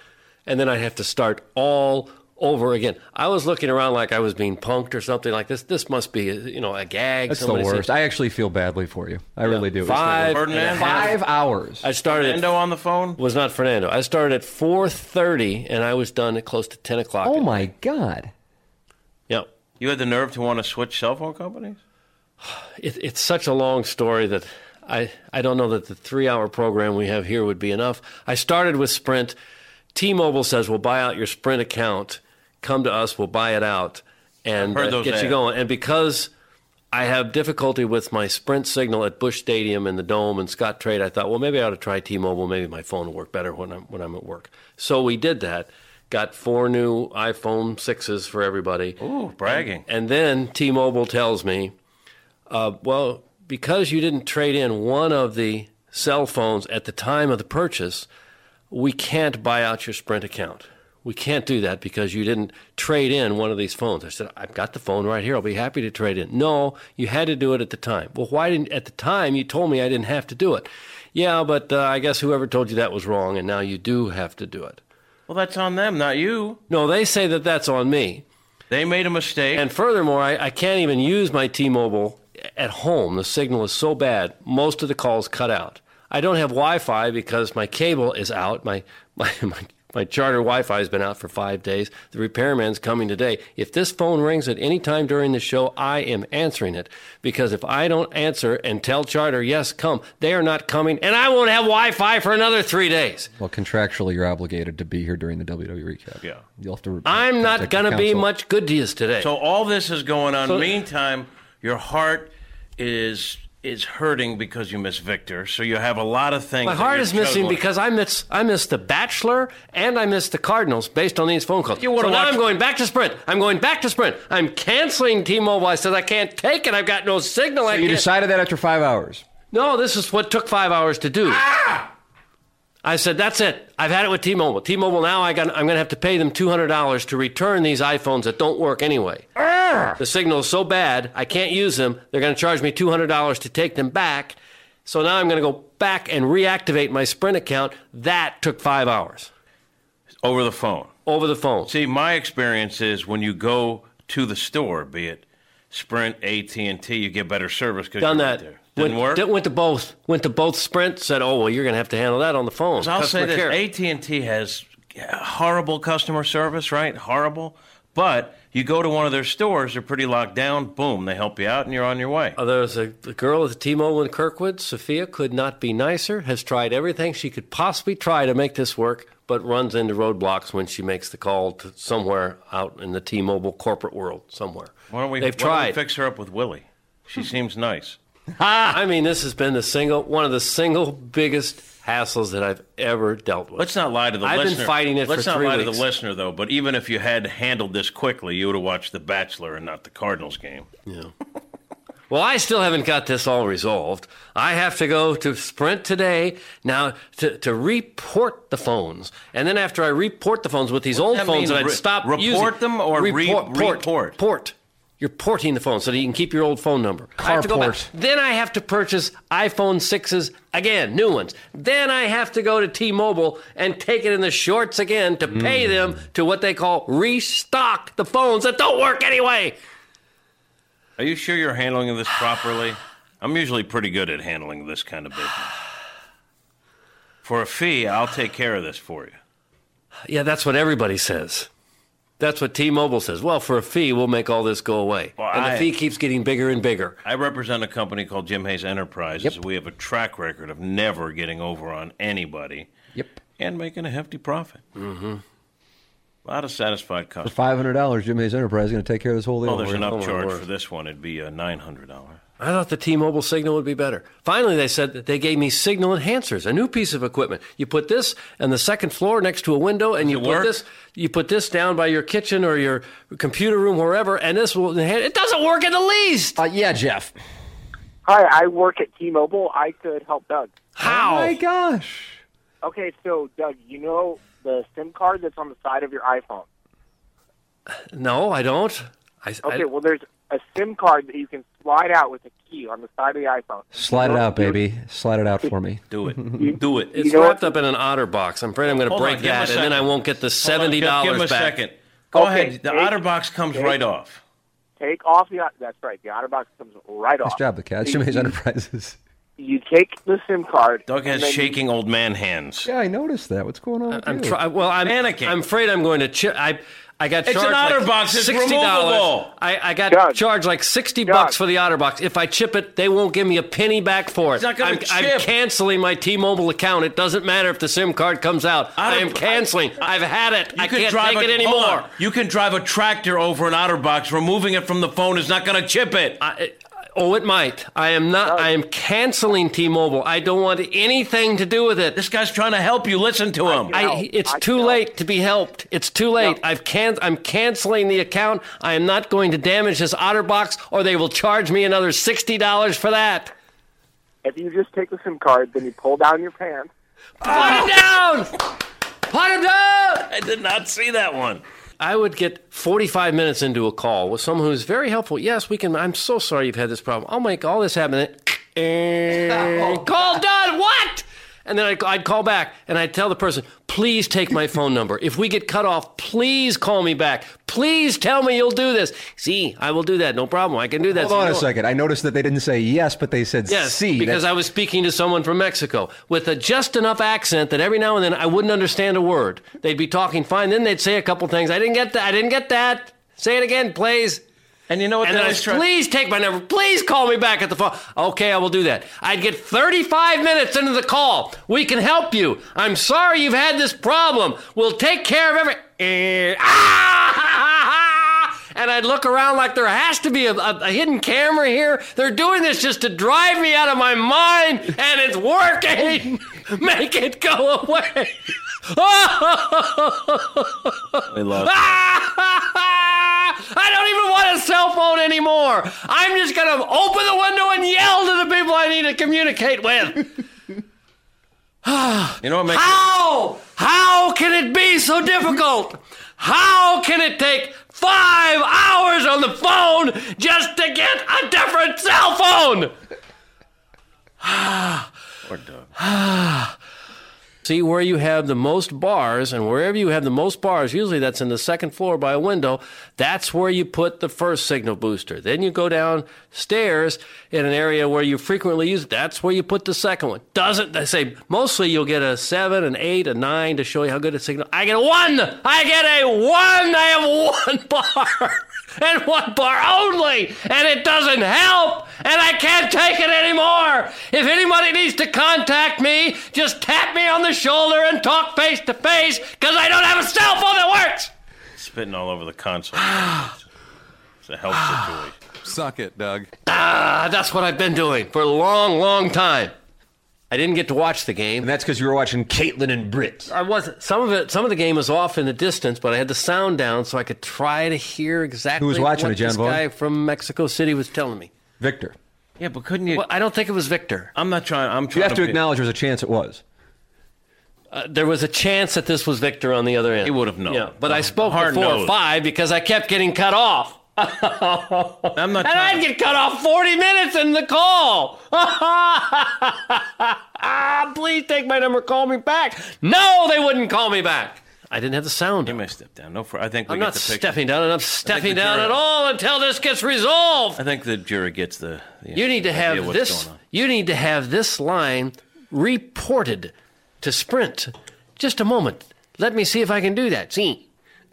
and then I'd have to start all over again. I was looking around like I was being punked or something like this. This must be, you know, a gag. That's the Somebody said- worst. I actually feel badly for you. I really do. It's Five, worst. and a half- five hours. I started Fernando on the phone. was not Fernando. I started at 4:30 and I was done at close to 10 o'clock. Oh my god! Yep. You had the nerve to want to switch cell phone companies? It, it's such a long story that I I don't know that the three hour program we have here would be enough. I started with Sprint. T-Mobile says we'll buy out your Sprint account. Come to us, we'll buy it out and uh, get you going. And because I have difficulty with my Sprint signal at Busch Stadium and the Dome and Scottrade, I thought, well, maybe I ought to try T-Mobile. Maybe my phone will work better when I'm when I'm at work. So we did that. Got four new iPhone sixes for everybody. Ooh, bragging. And then T-Mobile tells me, uh, well, because you didn't trade in one of the cell phones at the time of the purchase, we can't buy out your Sprint account. We can't do that because you didn't trade in one of these phones. I said, I've got the phone right here. I'll be happy to trade in. No, you had to do it at the time. Well, why didn't, at the time, you told me I didn't have to do it. Yeah, but uh, I guess whoever told you that was wrong, and now you do have to do it. Well, that's on them, not you. No, they say that that's on me. They made a mistake. And furthermore, I, I can't even use my T-Mobile at home. The signal is so bad, most of the calls cut out. I don't have Wi-Fi because my cable is out. My my my, my charter Wi-Fi has been out for five days. The repairman's coming today. If this phone rings at any time during the show, I am answering it because if I don't answer and tell charter yes, come, they are not coming, and I won't have Wi-Fi for another three days. Well, contractually, you're obligated to be here during the WWE recap. Yeah. You'll have to. I'm not going to be much good to you today. So all this is going on. So- Meantime, your heart is is hurting because you miss Victor. So you have a lot of things. My that heart you're is missing juggling. because I miss I miss the Bachelor and I miss the Cardinals based on these phone calls. You wanna so now I'm going back to Sprint. I'm going back to Sprint. I'm canceling T-Mobile. I said I can't take it. I've got no signal. So I you can't. decided that after five hours. No, this is what took five hours to do. Ah! I said that's it. I've had it with T-Mobile. T-Mobile now I got, I'm going to have to pay them two hundred dollars to return these iPhones that don't work anyway. Ah! The signal is so bad I can't use them. They're going to charge me two hundred dollars to take them back. So now I'm going to go back and reactivate my Sprint account. That took five hours over the phone. over the phone. See, my experience is when you go to the store, be it Sprint, AT and T, you get better service because Done you're that. right there. Didn't went, work. Did, went to both. Went to both Sprint. Said, "Oh well, you're going to have to handle that on the phone." So I'll say Customer this. AT and T has horrible customer service, right? Horrible. But you go to one of their stores, they're pretty locked down. Boom, they help you out, and you're on your way. Uh, There's a, a girl at the T-Mobile in Kirkwood. Sophia could not be nicer. Has tried everything she could possibly try to make this work, but runs into roadblocks when she makes the call to somewhere out in the T-Mobile corporate world somewhere. Why don't we, They've don't we fix her up with Willie? She seems nice. I mean, this has been the single one of the single biggest hassles that I've ever dealt with. Let's not lie to the I've listener. been fighting it Let's for not three lie weeks. to the listener, though. But even if you had handled this quickly, you would have watched The Bachelor and not the Cardinals game. Yeah. Well, I still haven't got this all resolved. I have to go to Sprint today now to, to report the phones. And then after I report the phones with these old that phones mean? that I'd Re- stopped report using. them or re- report, port, report? Port. You're porting the phone so that you can keep your old phone number. I have to go back. Carport. Then I have to purchase iPhone 6s again, new ones. Then I have to go to T-Mobile and take it in the shorts again to pay hmm. them to what they call restock the phones that don't work anyway. Are you sure you're handling this properly? I'm usually pretty good at handling this kind of business. For a fee, I'll take care of this for you. Yeah, that's what everybody says. That's what T-Mobile says. Well, for a fee, we'll make all this go away. Well, and I- the fee keeps getting bigger and bigger. I represent a company called Jim Hayes Enterprises. We have a track record of never getting over on anybody. Yep. And making a hefty profit. Mm-hmm. A lot of satisfied For customers. five hundred dollars, Jim Hayes Enterprise is going to take care of this whole deal. Well, there's an Oh, upcharge for this one. It'd be a nine hundred dollar. I thought the T-Mobile Signal would be better. Finally, they said that they gave me signal enhancers, a new piece of equipment. You put this on the second floor next to a window, and you put work? this you put this down by your kitchen or your computer room, wherever, and this will enhance. It doesn't work in the least. Uh, yeah, Jeff. Hi, I work at T-Mobile. I could help Doug. How? Oh my gosh. Okay, so Doug, you know the SIM card that's on the side of your iPhone. No, I don't. I, Okay, I, well, there's a SIM card that you can slide out with a key on the side of the iPhone. Slide it out, baby. Slide it out for me. Do it. Do it. it's know wrapped up in an otter box. I'm afraid I'm going to Hold on, break give him a that, and then I won't get the seventy give- dollars Give him a back. second. Go Okay, ahead. The take- OtterBox comes take- right off. Take off the. That's right. The OtterBox comes right Nice off. job, the cat. So Jim you- Enterprises. You take the SIM card. Doug has and then you- shaking old man hands. Yeah, I noticed that. What's going on with I'm you? try- well, I'm Panicking. I'm afraid I'm going to. Chi- I I got It's charged an like OtterBox. It's sixty dollars. removable. I, I got Doug. charged like sixty Doug. bucks for the OtterBox. If I chip it, they won't give me a penny back for it. It's not gonna I'm, I'm canceling my T-Mobile account. It doesn't matter if the SIM card comes out. I am canceling. I've had it. You I can can't drive take a, it anymore. You can drive a tractor over an OtterBox. Removing it from the phone is not going to chip it. I, oh, it might. I am not. Oh. I am canceling T-Mobile. I don't want anything to do with it. This guy's trying to help you. Listen to him. I, help. it's I too can help. late to be helped. It's too late. I've can, I'm canceling the account. I am not going to damage this OtterBox, or they will charge me another sixty dollars for that. If you just take the SIM card, then you pull down your pants. Put him down. Oh. Put him down. I did not see that one. I would get 45 minutes into a call with someone who's very helpful. Yes, we can. I'm so sorry you've had this problem. I'll make all this happen. And call done. What? And then I'd, I'd call back and I'd tell the person, please take my phone number. If we get cut off, please call me back. Please tell me you'll do this. See, I will do that. No problem. I can do that. Hold So on a know- second. I noticed that they didn't say yes, but they said Yes, C. because I was speaking to someone from Mexico with a just enough accent that every now and then I wouldn't understand a word. They'd be talking fine, then they'd say a couple things. I didn't get that. I didn't get that. Say it again, please. And you know what? And then I try- please take my number. Please call me back at the phone. Okay, I will do that. I'd get 35 minutes into the call. We can help you. I'm sorry you've had this problem. We'll take care of every. Eh, ah, and I'd look around like there has to be a, a, a hidden camera here. They're doing this just to drive me out of my mind, and it's working. Make it go away. I love I don't even want a cell phone anymore. I'm just going to open the window and yell to the people I need to communicate with. You know what makes How? How can it be so difficult? How can it take five hours on the phone just to get a different cell phone? Poor Doug. See, where you have the most bars, and wherever you have the most bars, usually that's in the second floor by a window, That's where you put the first signal booster. Then you go downstairs in an area where you frequently use it. That's where you put the second one. Doesn't they say mostly you'll get a seven, an eight, a nine to show you how good a signal. I get a one. I get a one. I have one bar and one bar only, and it doesn't help, and I can't take it anymore. If anybody needs to contact me, just tap me on the shoulder and talk face to face, because I don't have a cell phone that works. Spitting all over the console. it's a health situation. Suck it, Doug. Ah, that's what I've been doing for a long, long time. I didn't get to watch the game. And that's because you were watching Kaitlyn and Britt. I wasn't. Some of it, some of the game was off in the distance, but I had the sound down so I could try to hear exactly Who was watching what it, John this Vaughn? guy from Mexico City was telling me. Victor. Yeah, but couldn't you? Well, I don't think it was Victor. I'm not trying. I'm You trying have to be- acknowledge there's a chance it was. Uh, there was a chance that this was Victor on the other end. He would have known. Yeah, but I spoke Hard before nose. five because I kept getting cut off. I'm not and trying. I'd get cut off 40 minutes in the call. Please take my number, call me back. No, they wouldn't call me back. I didn't have the sound. You may step down. No, for, I think we I'm get not the stepping down, and I'm stepping the down jury- at all until this gets resolved. I think the jury gets the. the You need to have this. You need to have this line reported to Sprint. Just a moment. Let me see if I can do that. See.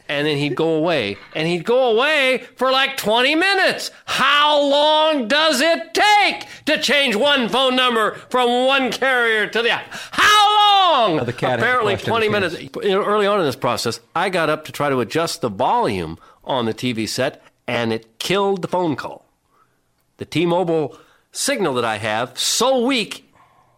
And then he'd go away, and he'd go away for like 20 minutes. How long does it take to change one phone number from one carrier to the other? How long? Apparently, 20 minutes. Early on in this process, I got up to try to adjust the volume on the TV set, and it killed the phone call the T-Mobile signal that I have so weak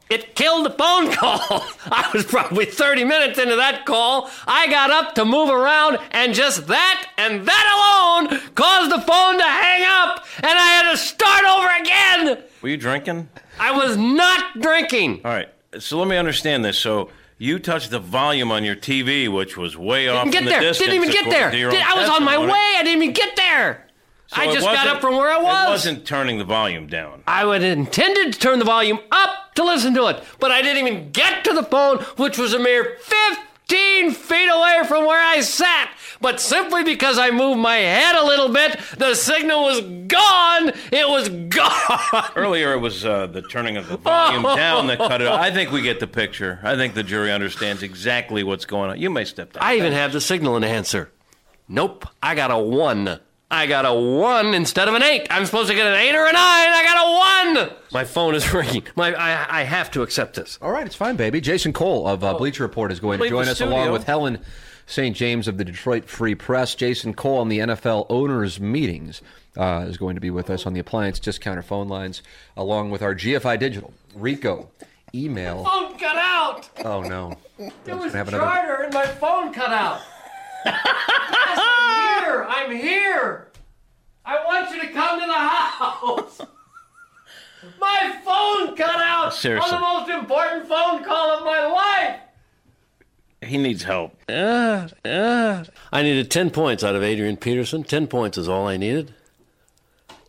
it killed the phone call. I was probably 30 minutes into that call. I got up to move around, and just that and that alone caused the phone to hang up, and I had to start over again. Were you drinking? I was not drinking. All right. So let me understand this. So you touched the volume on your TV, which was way off Didn't get in the there. distance. Didn't even get there. Did- I was on my way. I didn't even get there. So I just got up from where I was. It wasn't turning the volume down. I would intended to turn the volume up to listen to it, but I didn't even get to the phone, which was a mere 15 feet away from where I sat. But simply because I moved my head a little bit, the signal was gone. It was gone. Earlier, it was uh, the turning of the volume down that cut it. off. I think we get the picture. I think the jury understands exactly what's going on. You may step down. I even have the signal enhancer. Nope, I got a one. I got a one instead of an eight. I'm supposed to get an eight or a nine. I got a one. My phone is ringing. My, I, I have to accept this. All right, it's fine, baby. Jason Cole of uh, Bleacher Report is going to join us along with Helen St. James of the Detroit Free Press. Jason Cole on the NFL owners' meetings uh, is going to be with us on the appliance discounter phone lines, along with our GFI Digital. Rico, email. Phone cut out. Oh, no. It was have another- and my phone cut out. I'm here. I'm here. I want you to come to the house. My phone cut out Seriously. on the most important phone call of my life. He needs help. Uh, uh. I needed 10 points out of Adrian Peterson. 10 points is all I needed.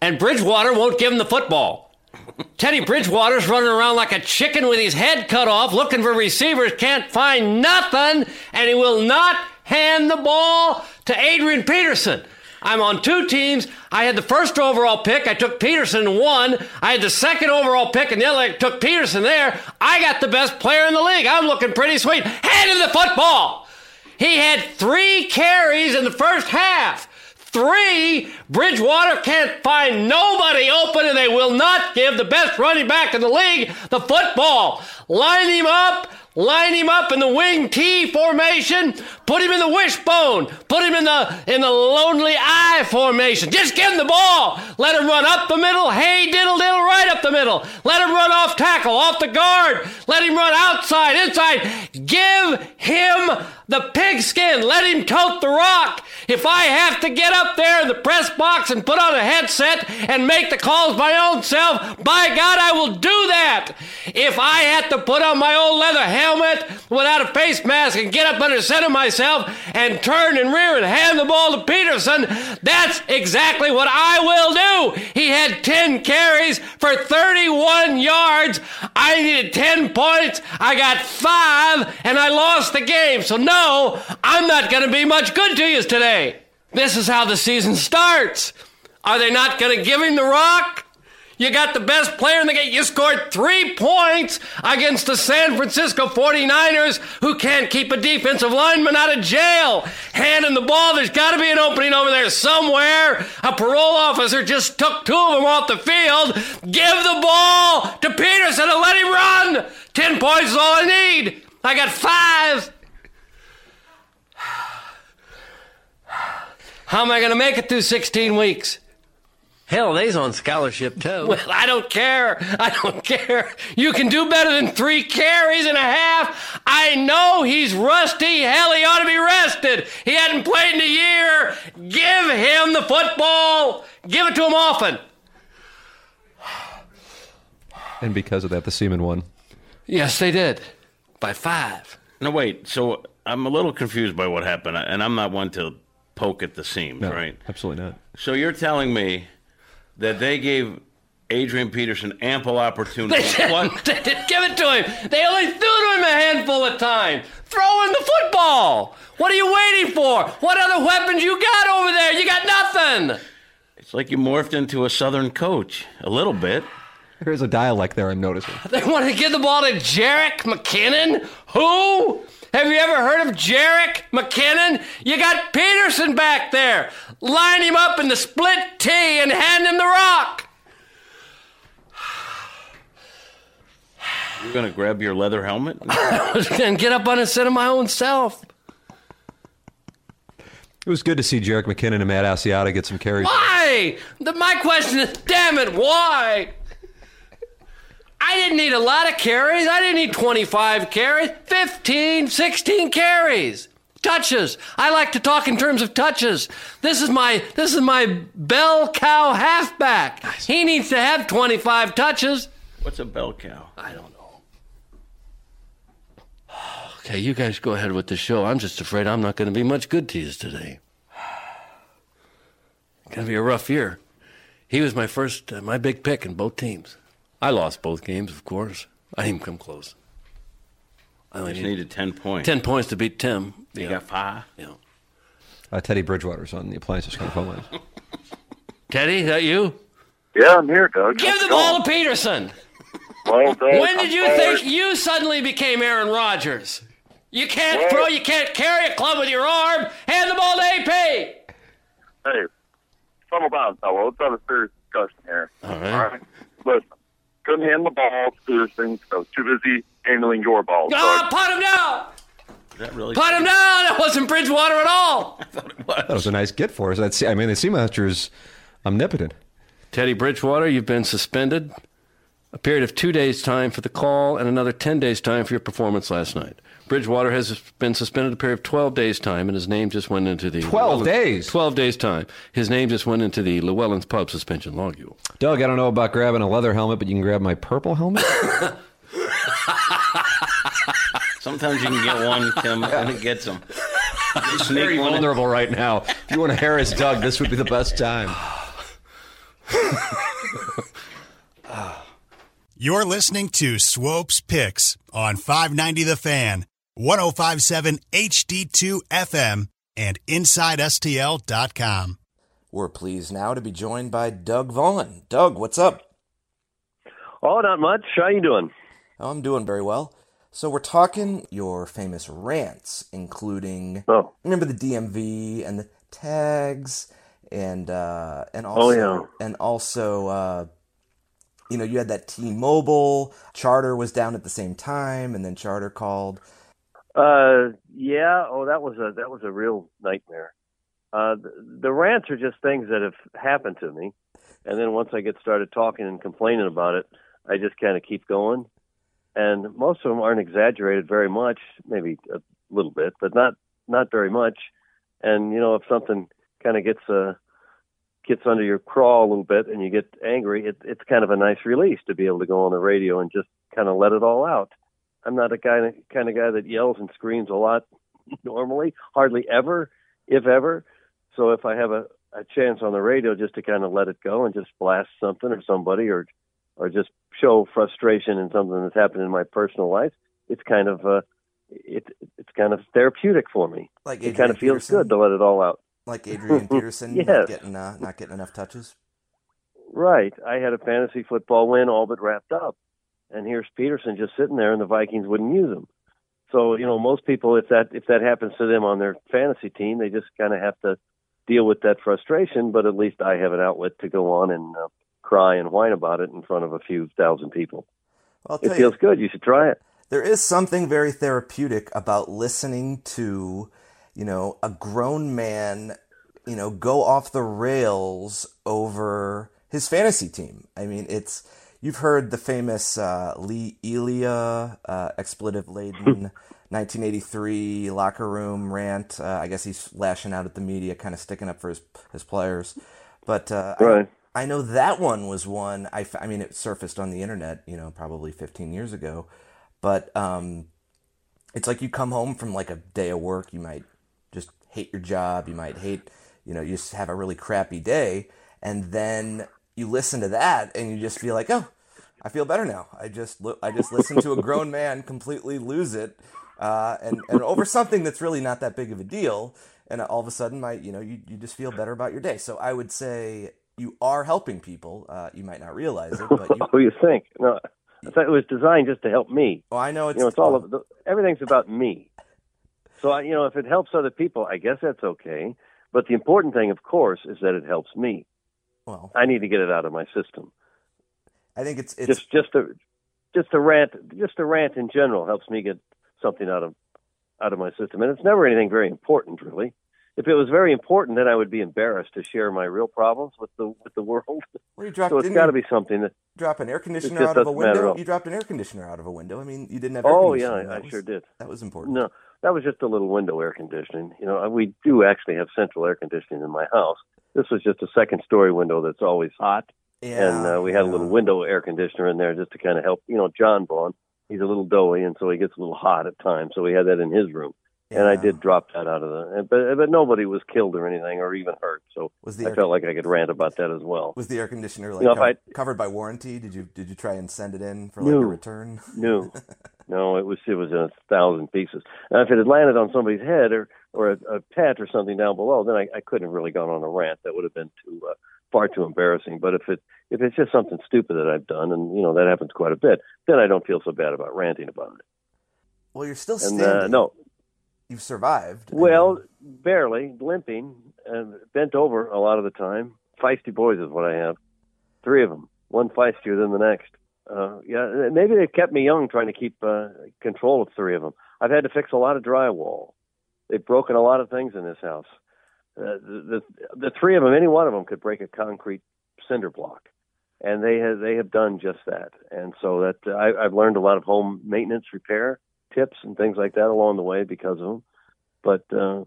And Bridgewater won't give him the football. Teddy Bridgewater's running around like a chicken with his head cut off, looking for receivers, can't find nothing, and he will not hand the ball to Adrian Peterson. I'm on two teams. I had the first overall pick. I took Peterson and won. I had the second overall pick, and the other took Peterson there. I got the best player in the league. I'm looking pretty sweet. Hand him the football. He had three carries in the first half. Three. Bridgewater can't find nobody open, and they will not give the best running back in the league the football. Line him up. Line him up in the wing T formation. Put him in the wishbone. Put him in the in the lonely eye formation. Just give him the ball. Let him run up the middle. Hey diddle diddle right up the middle. Let him run off tackle, off the guard. Let him run outside, inside. Give him the pigskin. Let him tote the rock. If I have to get up there in the press box and put on a headset and make the calls my own self, by God, I will do that. If I had to put on my old leather helmet without a face mask and get up under center myself and turn and rear and hand the ball to Peterson, that's exactly what I will do. He had 10 carries for 31 yards. I needed 10 points. I got five and I lost the game. So, no, I'm not going to be much good to you today. This is how the season starts. Are they not going to give him the rock? You got the best player in the game. You scored three points against the San Francisco 49ers, who can't keep a defensive lineman out of jail. Handing the ball, there's got to be an opening over there somewhere. A parole officer just took two of them off the field. Give the ball to Peterson and let him run. Ten points is all I need. I got five. How am I going to make it through 16 weeks? Hell, they's on scholarship too. Well, I don't care. I don't care. You can do better than three carries and a half. I know he's rusty. Hell, he ought to be rested. He hadn't played in a year. Give him the football. Give it to him often. And because of that, the Seaman won. Yes, they did. By five. No, wait. So I'm a little confused by what happened, and I'm not one to poke at the seams, No, right? absolutely not. So you're telling me that they gave Adrian Peterson ample opportunity. They didn't, they didn't give it to him. They only threw to him a handful of times. Throw in the football. What are you waiting for? What other weapons you got over there? You got nothing. It's like you morphed into a Southern coach a little bit. There's a dialect there I'm noticing. They want to give the ball to Jerick McKinnon? Who? Have you ever heard of Jerick McKinnon? You got Peterson back there. Line him up in the split T and hand him the rock. You're going to grab your leather helmet? and get up on a set of my own self. It was good to see Jerick McKinnon and Matt Asiata get some carries. Why? The, my question is, damn it, why? I didn't need a lot of carries. I didn't need 25 carries. 15, 16 carries. Touches. I like to talk in terms of touches. This is my this is my bell cow halfback. He needs to have 25 touches. What's a bell cow? I don't know. Okay, you guys go ahead with the show. I'm just afraid I'm not going to be much good to you today. Gonna be a rough year. He was my first, uh, my big pick in both teams. I lost both games, of course. I didn't even come close. I I only just needed needed 10 points. ten points to beat Tim. You Yeah. got five? Yeah. Uh, Teddy Bridgewater's on the appliances kind of phone line. Teddy, is that you? Yeah, I'm here, Doug. Give the ball to Peterson. Well, Doug, When did I'm you tired. think you suddenly became Aaron Rodgers? You can't throw, you can't carry a club with your arm. Hand the ball to AP. Hey, settle down, fellow. Let's have a serious discussion here. All right. Listen, couldn't hand the ball to Peterson. I was too busy handling your ball. Ah, pot him down. Is that really? Pot him down. That wasn't Bridgewater at all. I thought it was. That was a nice get for us. That's, I mean, the Seamaster's omnipotent. Teddy Bridgewater, you've been suspended. A period of two days' time for the call and another 10 days' time for your performance last night. Bridgewater has been suspended a period of 12 days' time, and his name just went into the. 12 days? 12 days' time. His name just went into the Llywelyn's Pub suspension logule. Doug, I don't know about grabbing a leather helmet, but you can grab my purple helmet. Sometimes you can get one, Tim, and it gets them. He's very vulnerable right now. If you want to harass Doug, this would be the best time. You're listening to Swopes Picks on 590 The Fan, 1057 HD2 FM, and InsideSTL.com. We're pleased now to be joined by Doug Vaughn. Doug, what's up? Oh, not much. How you doing? Oh, I'm doing very well. So we're talking your famous rants, including oh. remember the DMV and the tags, and uh, and Oh, also and also uh, you know you had that T-Mobile charter was down at the same time, and then charter called. Uh, yeah. Oh, that was a that was a real nightmare. Uh, the, the rants are just things that have happened to me, and then once I get started talking and complaining about it, I just kind of keep going. And most of them aren't exaggerated very much, maybe a little bit, but not not very much. And you know, if something kind of gets uh gets under your craw a little bit and you get angry, it, it's kind of a nice release to be able to go on the radio and just kind of let it all out. I'm not a guy kind of guy that yells and screams a lot normally, hardly ever, if ever. So if I have a, a chance on the radio just to kind of let it go and just blast something or somebody or or just show frustration in something that's happened in my personal life, it's kind of uh it it's kind of therapeutic for me. Like Adrian it kind of feels Peterson? good to let it all out. Like Adrian Peterson Yes. not getting uh, not getting enough touches. Right. I had a fantasy football win all but wrapped up. And here's Peterson just sitting there and the Vikings wouldn't use him. So, you know, most people if that if that happens to them on their fantasy team, they just kind of have to deal with that frustration, but at least I have an outlet to go on and uh, cry and whine about it in front of a few thousand people. I'll it feels you, good. You should try it. there is something very therapeutic about listening to, you know, a grown man, you know, go off the rails over his fantasy team. I mean, it's you've heard the famous uh, Lee Elia uh, expletive laden 1983 locker room rant. Uh, I guess he's lashing out at the media, kind of sticking up for his his players. But uh, I- I know that one was one. I, f- I mean, it surfaced on the internet, you know, probably 15 years ago. But um, it's like you come home from like a day of work, you might just hate your job, you might hate, you know, you just have a really crappy day, and then you listen to that and you just feel like, oh, I feel better now. I just I just listened to a grown man completely lose it, uh, and and over something that's really not that big of a deal, and all of a sudden, my you know, you you just feel better about your day. So I would say you are helping people. Uh, you might not realize it, but you, Who you think? No, I thought it was designed just to help me. Oh, I know it's you know it's all of the, everything's about me. So I, you know, if it helps other people, I guess that's okay. But the important thing, of course, is that it helps me. Well, I need to get it out of my system. I think it's it's just just a just a rant, just a rant in general helps me get something out of out of my system, and it's never anything very important, really. If it was very important, then I would be embarrassed to share my real problems with the with the world. Well, you dropped- so it's got to be something that drop an air conditioner out of a doesn't matter at window. You dropped an air conditioner out of a window. I mean, you didn't have. Air Oh yeah, conditioning. I, That I was- sure did. That was important. No, that was just a little window air conditioning. You know, we do actually have central air conditioning in my house. This was just a second story window that's always hot, Yeah, and uh, we had a little window air conditioner in there just to kind of help. You know, John Vaughn, he's a little doughy, and so he gets a little hot at times. So we had that in his room, and I did drop that out of the. But but nobody was killed or anything or even hurt. So Was the I felt like I could rant about that as well. Was the air conditioner like You know, covered, I- covered by warranty? Did you did you try and send it in for like No. a return? No, no, it was it was in a thousand pieces. Now, if it had landed on somebody's head or or a, a pet or something down below, then I, I couldn't have really gone on a rant. That would have been too uh, far too embarrassing. But if it if it's just something stupid that I've done, and you know that happens quite a bit, then I don't feel so bad about ranting about it. Well, you're still And standing. uh, no, You've survived. well, barely limping and bent over a lot of the time. Feisty boys is what I have. Three of them, one feistier than the next. Uh, yeah, maybe they've kept me young, trying to keep uh, control of three of them. I've had to fix a lot of drywall. They've broken a lot of things in this house. Uh, the, the the three of them, any one of them, could break a concrete cinder block, and they have they have done just that. And so that uh, I, I've learned a lot of home maintenance, repair tips, and things like that along the way because of them. But uh,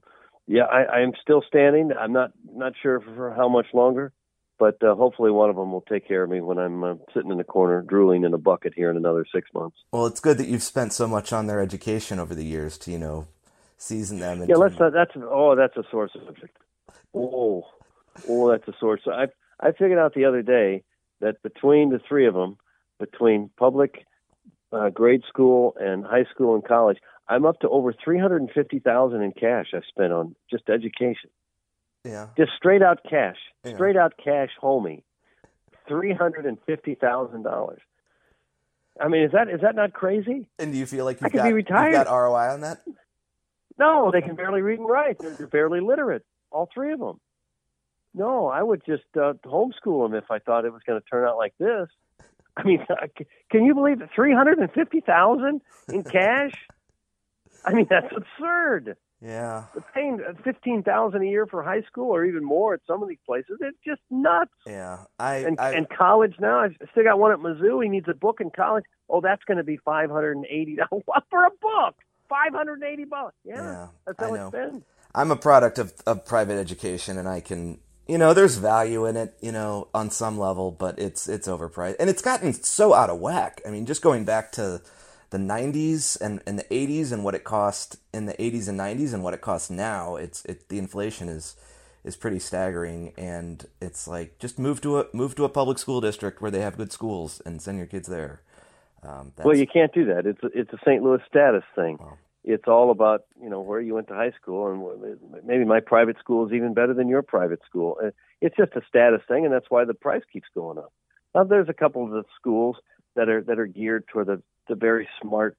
yeah, I, I'm still standing. I'm not not sure for how much longer, but uh, hopefully one of them will take care of me when I'm uh, sitting in the corner drooling in a bucket here in another six months. Well, it's good that you've spent so much on their education over the years to you know season them. Yeah, let's not. That's oh, that's a sore subject. Oh, oh, that's a sore. So I I figured out the other day that between the three of them, between public, uh, grade school, and high school and college, I'm up to over three hundred and fifty thousand in cash I've spent on just education. Yeah. Just straight out cash, Yeah. straight out cash, homie, three hundred and fifty thousand dollars. I mean, is that is that not crazy? And do you feel like I you've could got, be retired. got ROI on that? No, they can barely read and write. They're, they're barely literate, all three of them. No, I would just uh, homeschool them if I thought it was going to turn out like this. I mean, can you believe it? Three hundred and fifty thousand in cash? I mean, that's absurd. Yeah. They're paying fifteen thousand a year for high school, or even more at some of these places. It's just nuts. Yeah. I And, I, and college now, I still got one at Mizzou. He needs a book in college. Oh, that's going to be five hundred and eighty dollars for a book. Five hundred and eighty bucks. Yeah, Yeah, that's how I know. it's been. I'm a product of, of private education, and I can, you know, there's value in it, you know, on some level, but it's it's overpriced, and it's gotten so out of whack. I mean, just going back to the 90s and, and the 80s and what it cost in the 80s and 90s and what it costs now, it's it the inflation is is pretty staggering, and it's like just move to a move to a public school district where they have good schools and send your kids there. Um, Well, you can't do that. It's a, it's a St. Louis status thing. it's all about you know where you went to high school, and maybe my private school is even better than your private school. Uh, It's just a status thing, and that's why the price keeps going up. Now, there's a couple of the schools that are that are geared toward the the very smart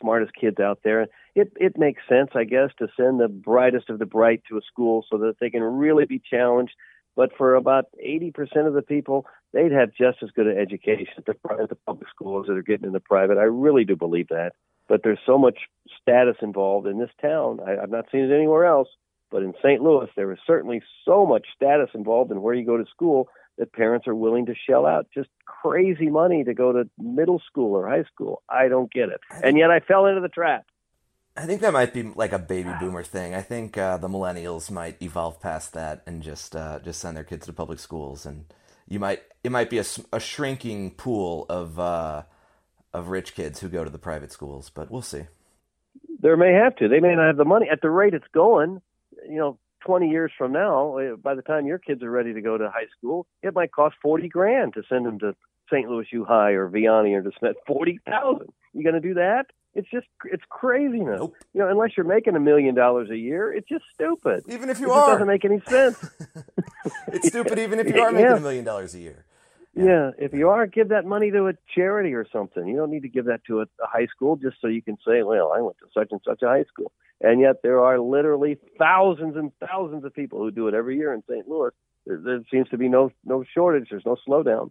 smartest kids out there. It it makes sense, I guess, to send the brightest of the bright to a school so that they can really be challenged. But for about 80% of the people, they'd have just as good an education at the, at the public schools that are getting in the private. I really do believe that. But there's so much status involved in this town. I, I've not seen it anywhere else. But in St. Louis, there is certainly so much status involved in where you go to school that parents are willing to shell out just crazy money to go to middle school or high school. I don't get it. And yet I fell into the trap. I think that might be like a baby boomer thing. I think uh, the millennials might evolve past that and just uh, just send their kids to public schools, and you might it might be a shrinking pool of uh, of rich kids who go to the private schools, but we'll see. There may have to. They may not have the money at the rate it's going. You know, 20 years from now, eh, by the time your kids are ready to go to high school, it might cost 40 grand to send them to St. Louis U High or Vianney or DeSmet. 40,000. You going to do that? It's just it's craziness. You know, unless you're making a million dollars a year, it's just stupid. Even if you are it are. doesn't make any sense. It's stupid even if you are making Yeah. a million dollars a year. Yeah. if you are, give that money to a charity or something. You don't need to give that to a, a high school just so you can say, well, I went to such and such a high school. And yet there are literally thousands and thousands of people who do it every year in St. Louis. There, there seems to be no no shortage. There's no slowdown.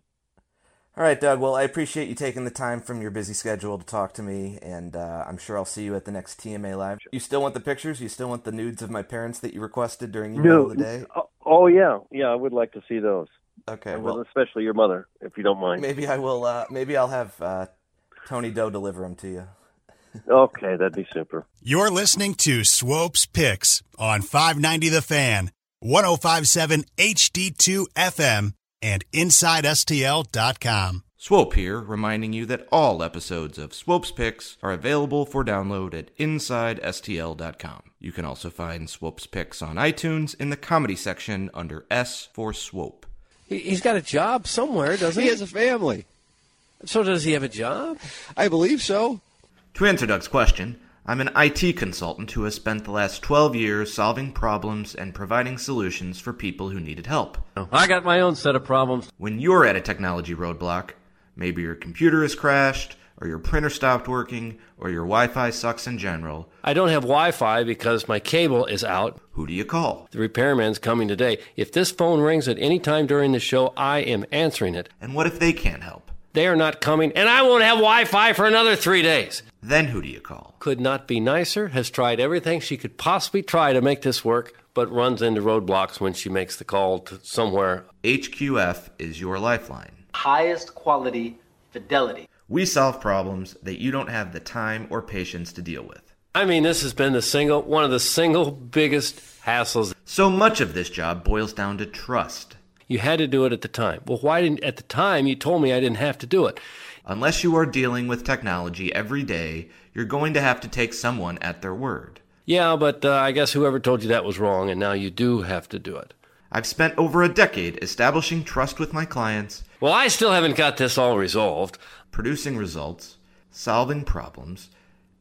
All right, Doug. Well, I appreciate you taking the time from your busy schedule to talk to me, and uh, I'm sure I'll see you at the next TMA Live. You still want the pictures? You still want the nudes of my parents that you requested during email No. of the day? Oh, oh yeah, yeah. I would like to see those. Okay, And well- especially your mother, if you don't mind. Maybe I will. Uh, maybe I'll have uh, Tony Doe deliver them to you. Okay, that'd be super. You're listening to Swope's Picks on 590 The Fan, 1057 HD2 FM, and InsideSTL.com. Swope here, reminding you that all episodes of Swope's Picks are available for download at InsideSTL.com. You can also find Swope's Picks on iTunes in the comedy section under S for Swope. He, he's got a job somewhere, doesn't he? He has a family. So does he have a job? I believe so. To answer Doug's question, I'm an IT consultant who has spent the last 12 years solving problems and providing solutions for people who needed help. I got my own set of problems. When you're at a technology roadblock, maybe your computer has crashed, or your printer stopped working, or your Wi Fi sucks in general, I don't have Wi Fi because my cable is out. Who do you call? The repairman's coming today. If this phone rings at any time during the show, I am answering it. And what if they can't help? They are not coming, and I won't have Wi Fi for another three days. Then who do you call? Could not be nicer, has tried everything she could possibly try to make this work, but runs into roadblocks when she makes the call to somewhere. HQF is your lifeline. highest quality fidelity. We solve problems that you don't have the time or patience to deal with. I mean, this has been the single, one of the single biggest hassles. So much of this job boils down to trust. You had to do it at the time. Well, why didn't, at the time, you told me I didn't have to do it. Unless you are dealing with technology every day, you're going to have to take someone at their word. Yeah, but uh, I guess whoever told you that was wrong, and now you do have to do it. I've spent over a decade establishing trust with my clients, Well, I still haven't got this all resolved. producing results, solving problems,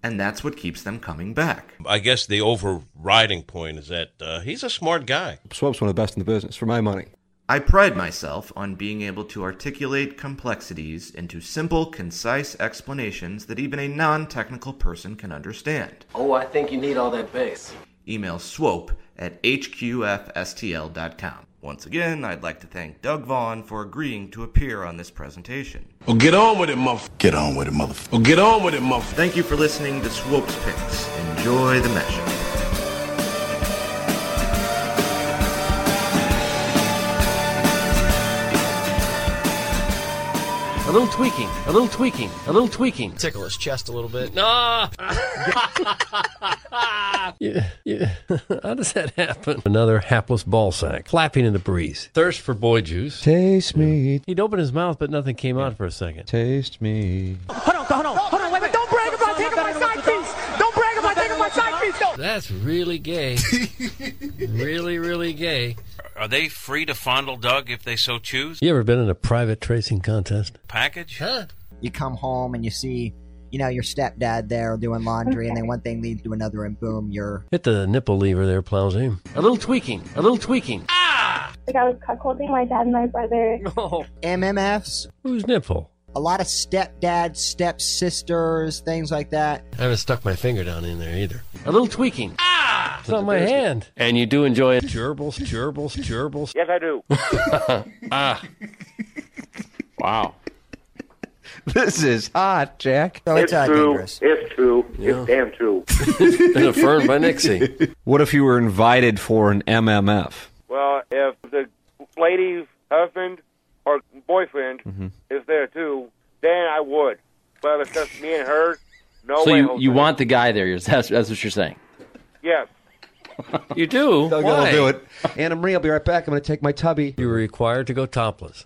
and that's what keeps them coming back. I guess the overriding point is that uh, he's a smart guy. Swope's one of the best in the business, for my money. I pride myself on being able to articulate complexities into simple, concise explanations that even a non technical person can understand. Oh, I think you need all that bass. Email swope at hqfstl.com. Once again, I'd like to thank Doug Vaughn for agreeing to appear on this presentation. Well, get on with it, motherfucker. Get on with it, motherfucker. Well, oh, get on with it, motherfucker. Thank you for listening to Swope's Picks. Enjoy the mashup. A little tweaking, a little tweaking, a little tweaking. Tickle his chest a little bit. Ah! yeah, yeah. How does that happen? Another hapless ball sack flapping in the breeze. Thirst for boy juice. Taste me, He'd open his mouth, but nothing came out for a second. taste me. Hold on, hold on, hold on, wait, wait. Don't brag about taking my side piece. Don't brag about taking my side piece. No. That's really gay. really, really gay. Are they free to fondle Doug if they so choose? You ever been in a private tracing contest? Package? Huh? You come home and you see you know, your stepdad there doing laundry, and then one thing leads to another, and boom, you're Hit the nipple lever there, Plowsy. A little tweaking. A little tweaking. Ah! Like I was cuckolding my dad and my brother. Oh. MMFs. Who's nipple? A lot of stepdads, stepsisters, things like that. I haven't stuck my finger down in there either. A little tweaking. Ah! It's on my hand. And you do enjoy it. Gerbils, gerbils, gerbils. Yes, I do. ah. Wow. This is hot, Jack. Oh, it's, uh, true. dangerous. It's true. Yeah. It's damn true. Been affirmed by Nixie. What if you were invited for an MMF? well, if the lady's husband or boyfriend Mm-hmm. is there too, then I would. But if it's just me and her, no so way. you, you want the guy there? That's, that's what you're saying. Yes. You do? Doug, Why? I'll do it. Anna Marie, I'll be right back. I'm going to take my tubby. You were required to go topless.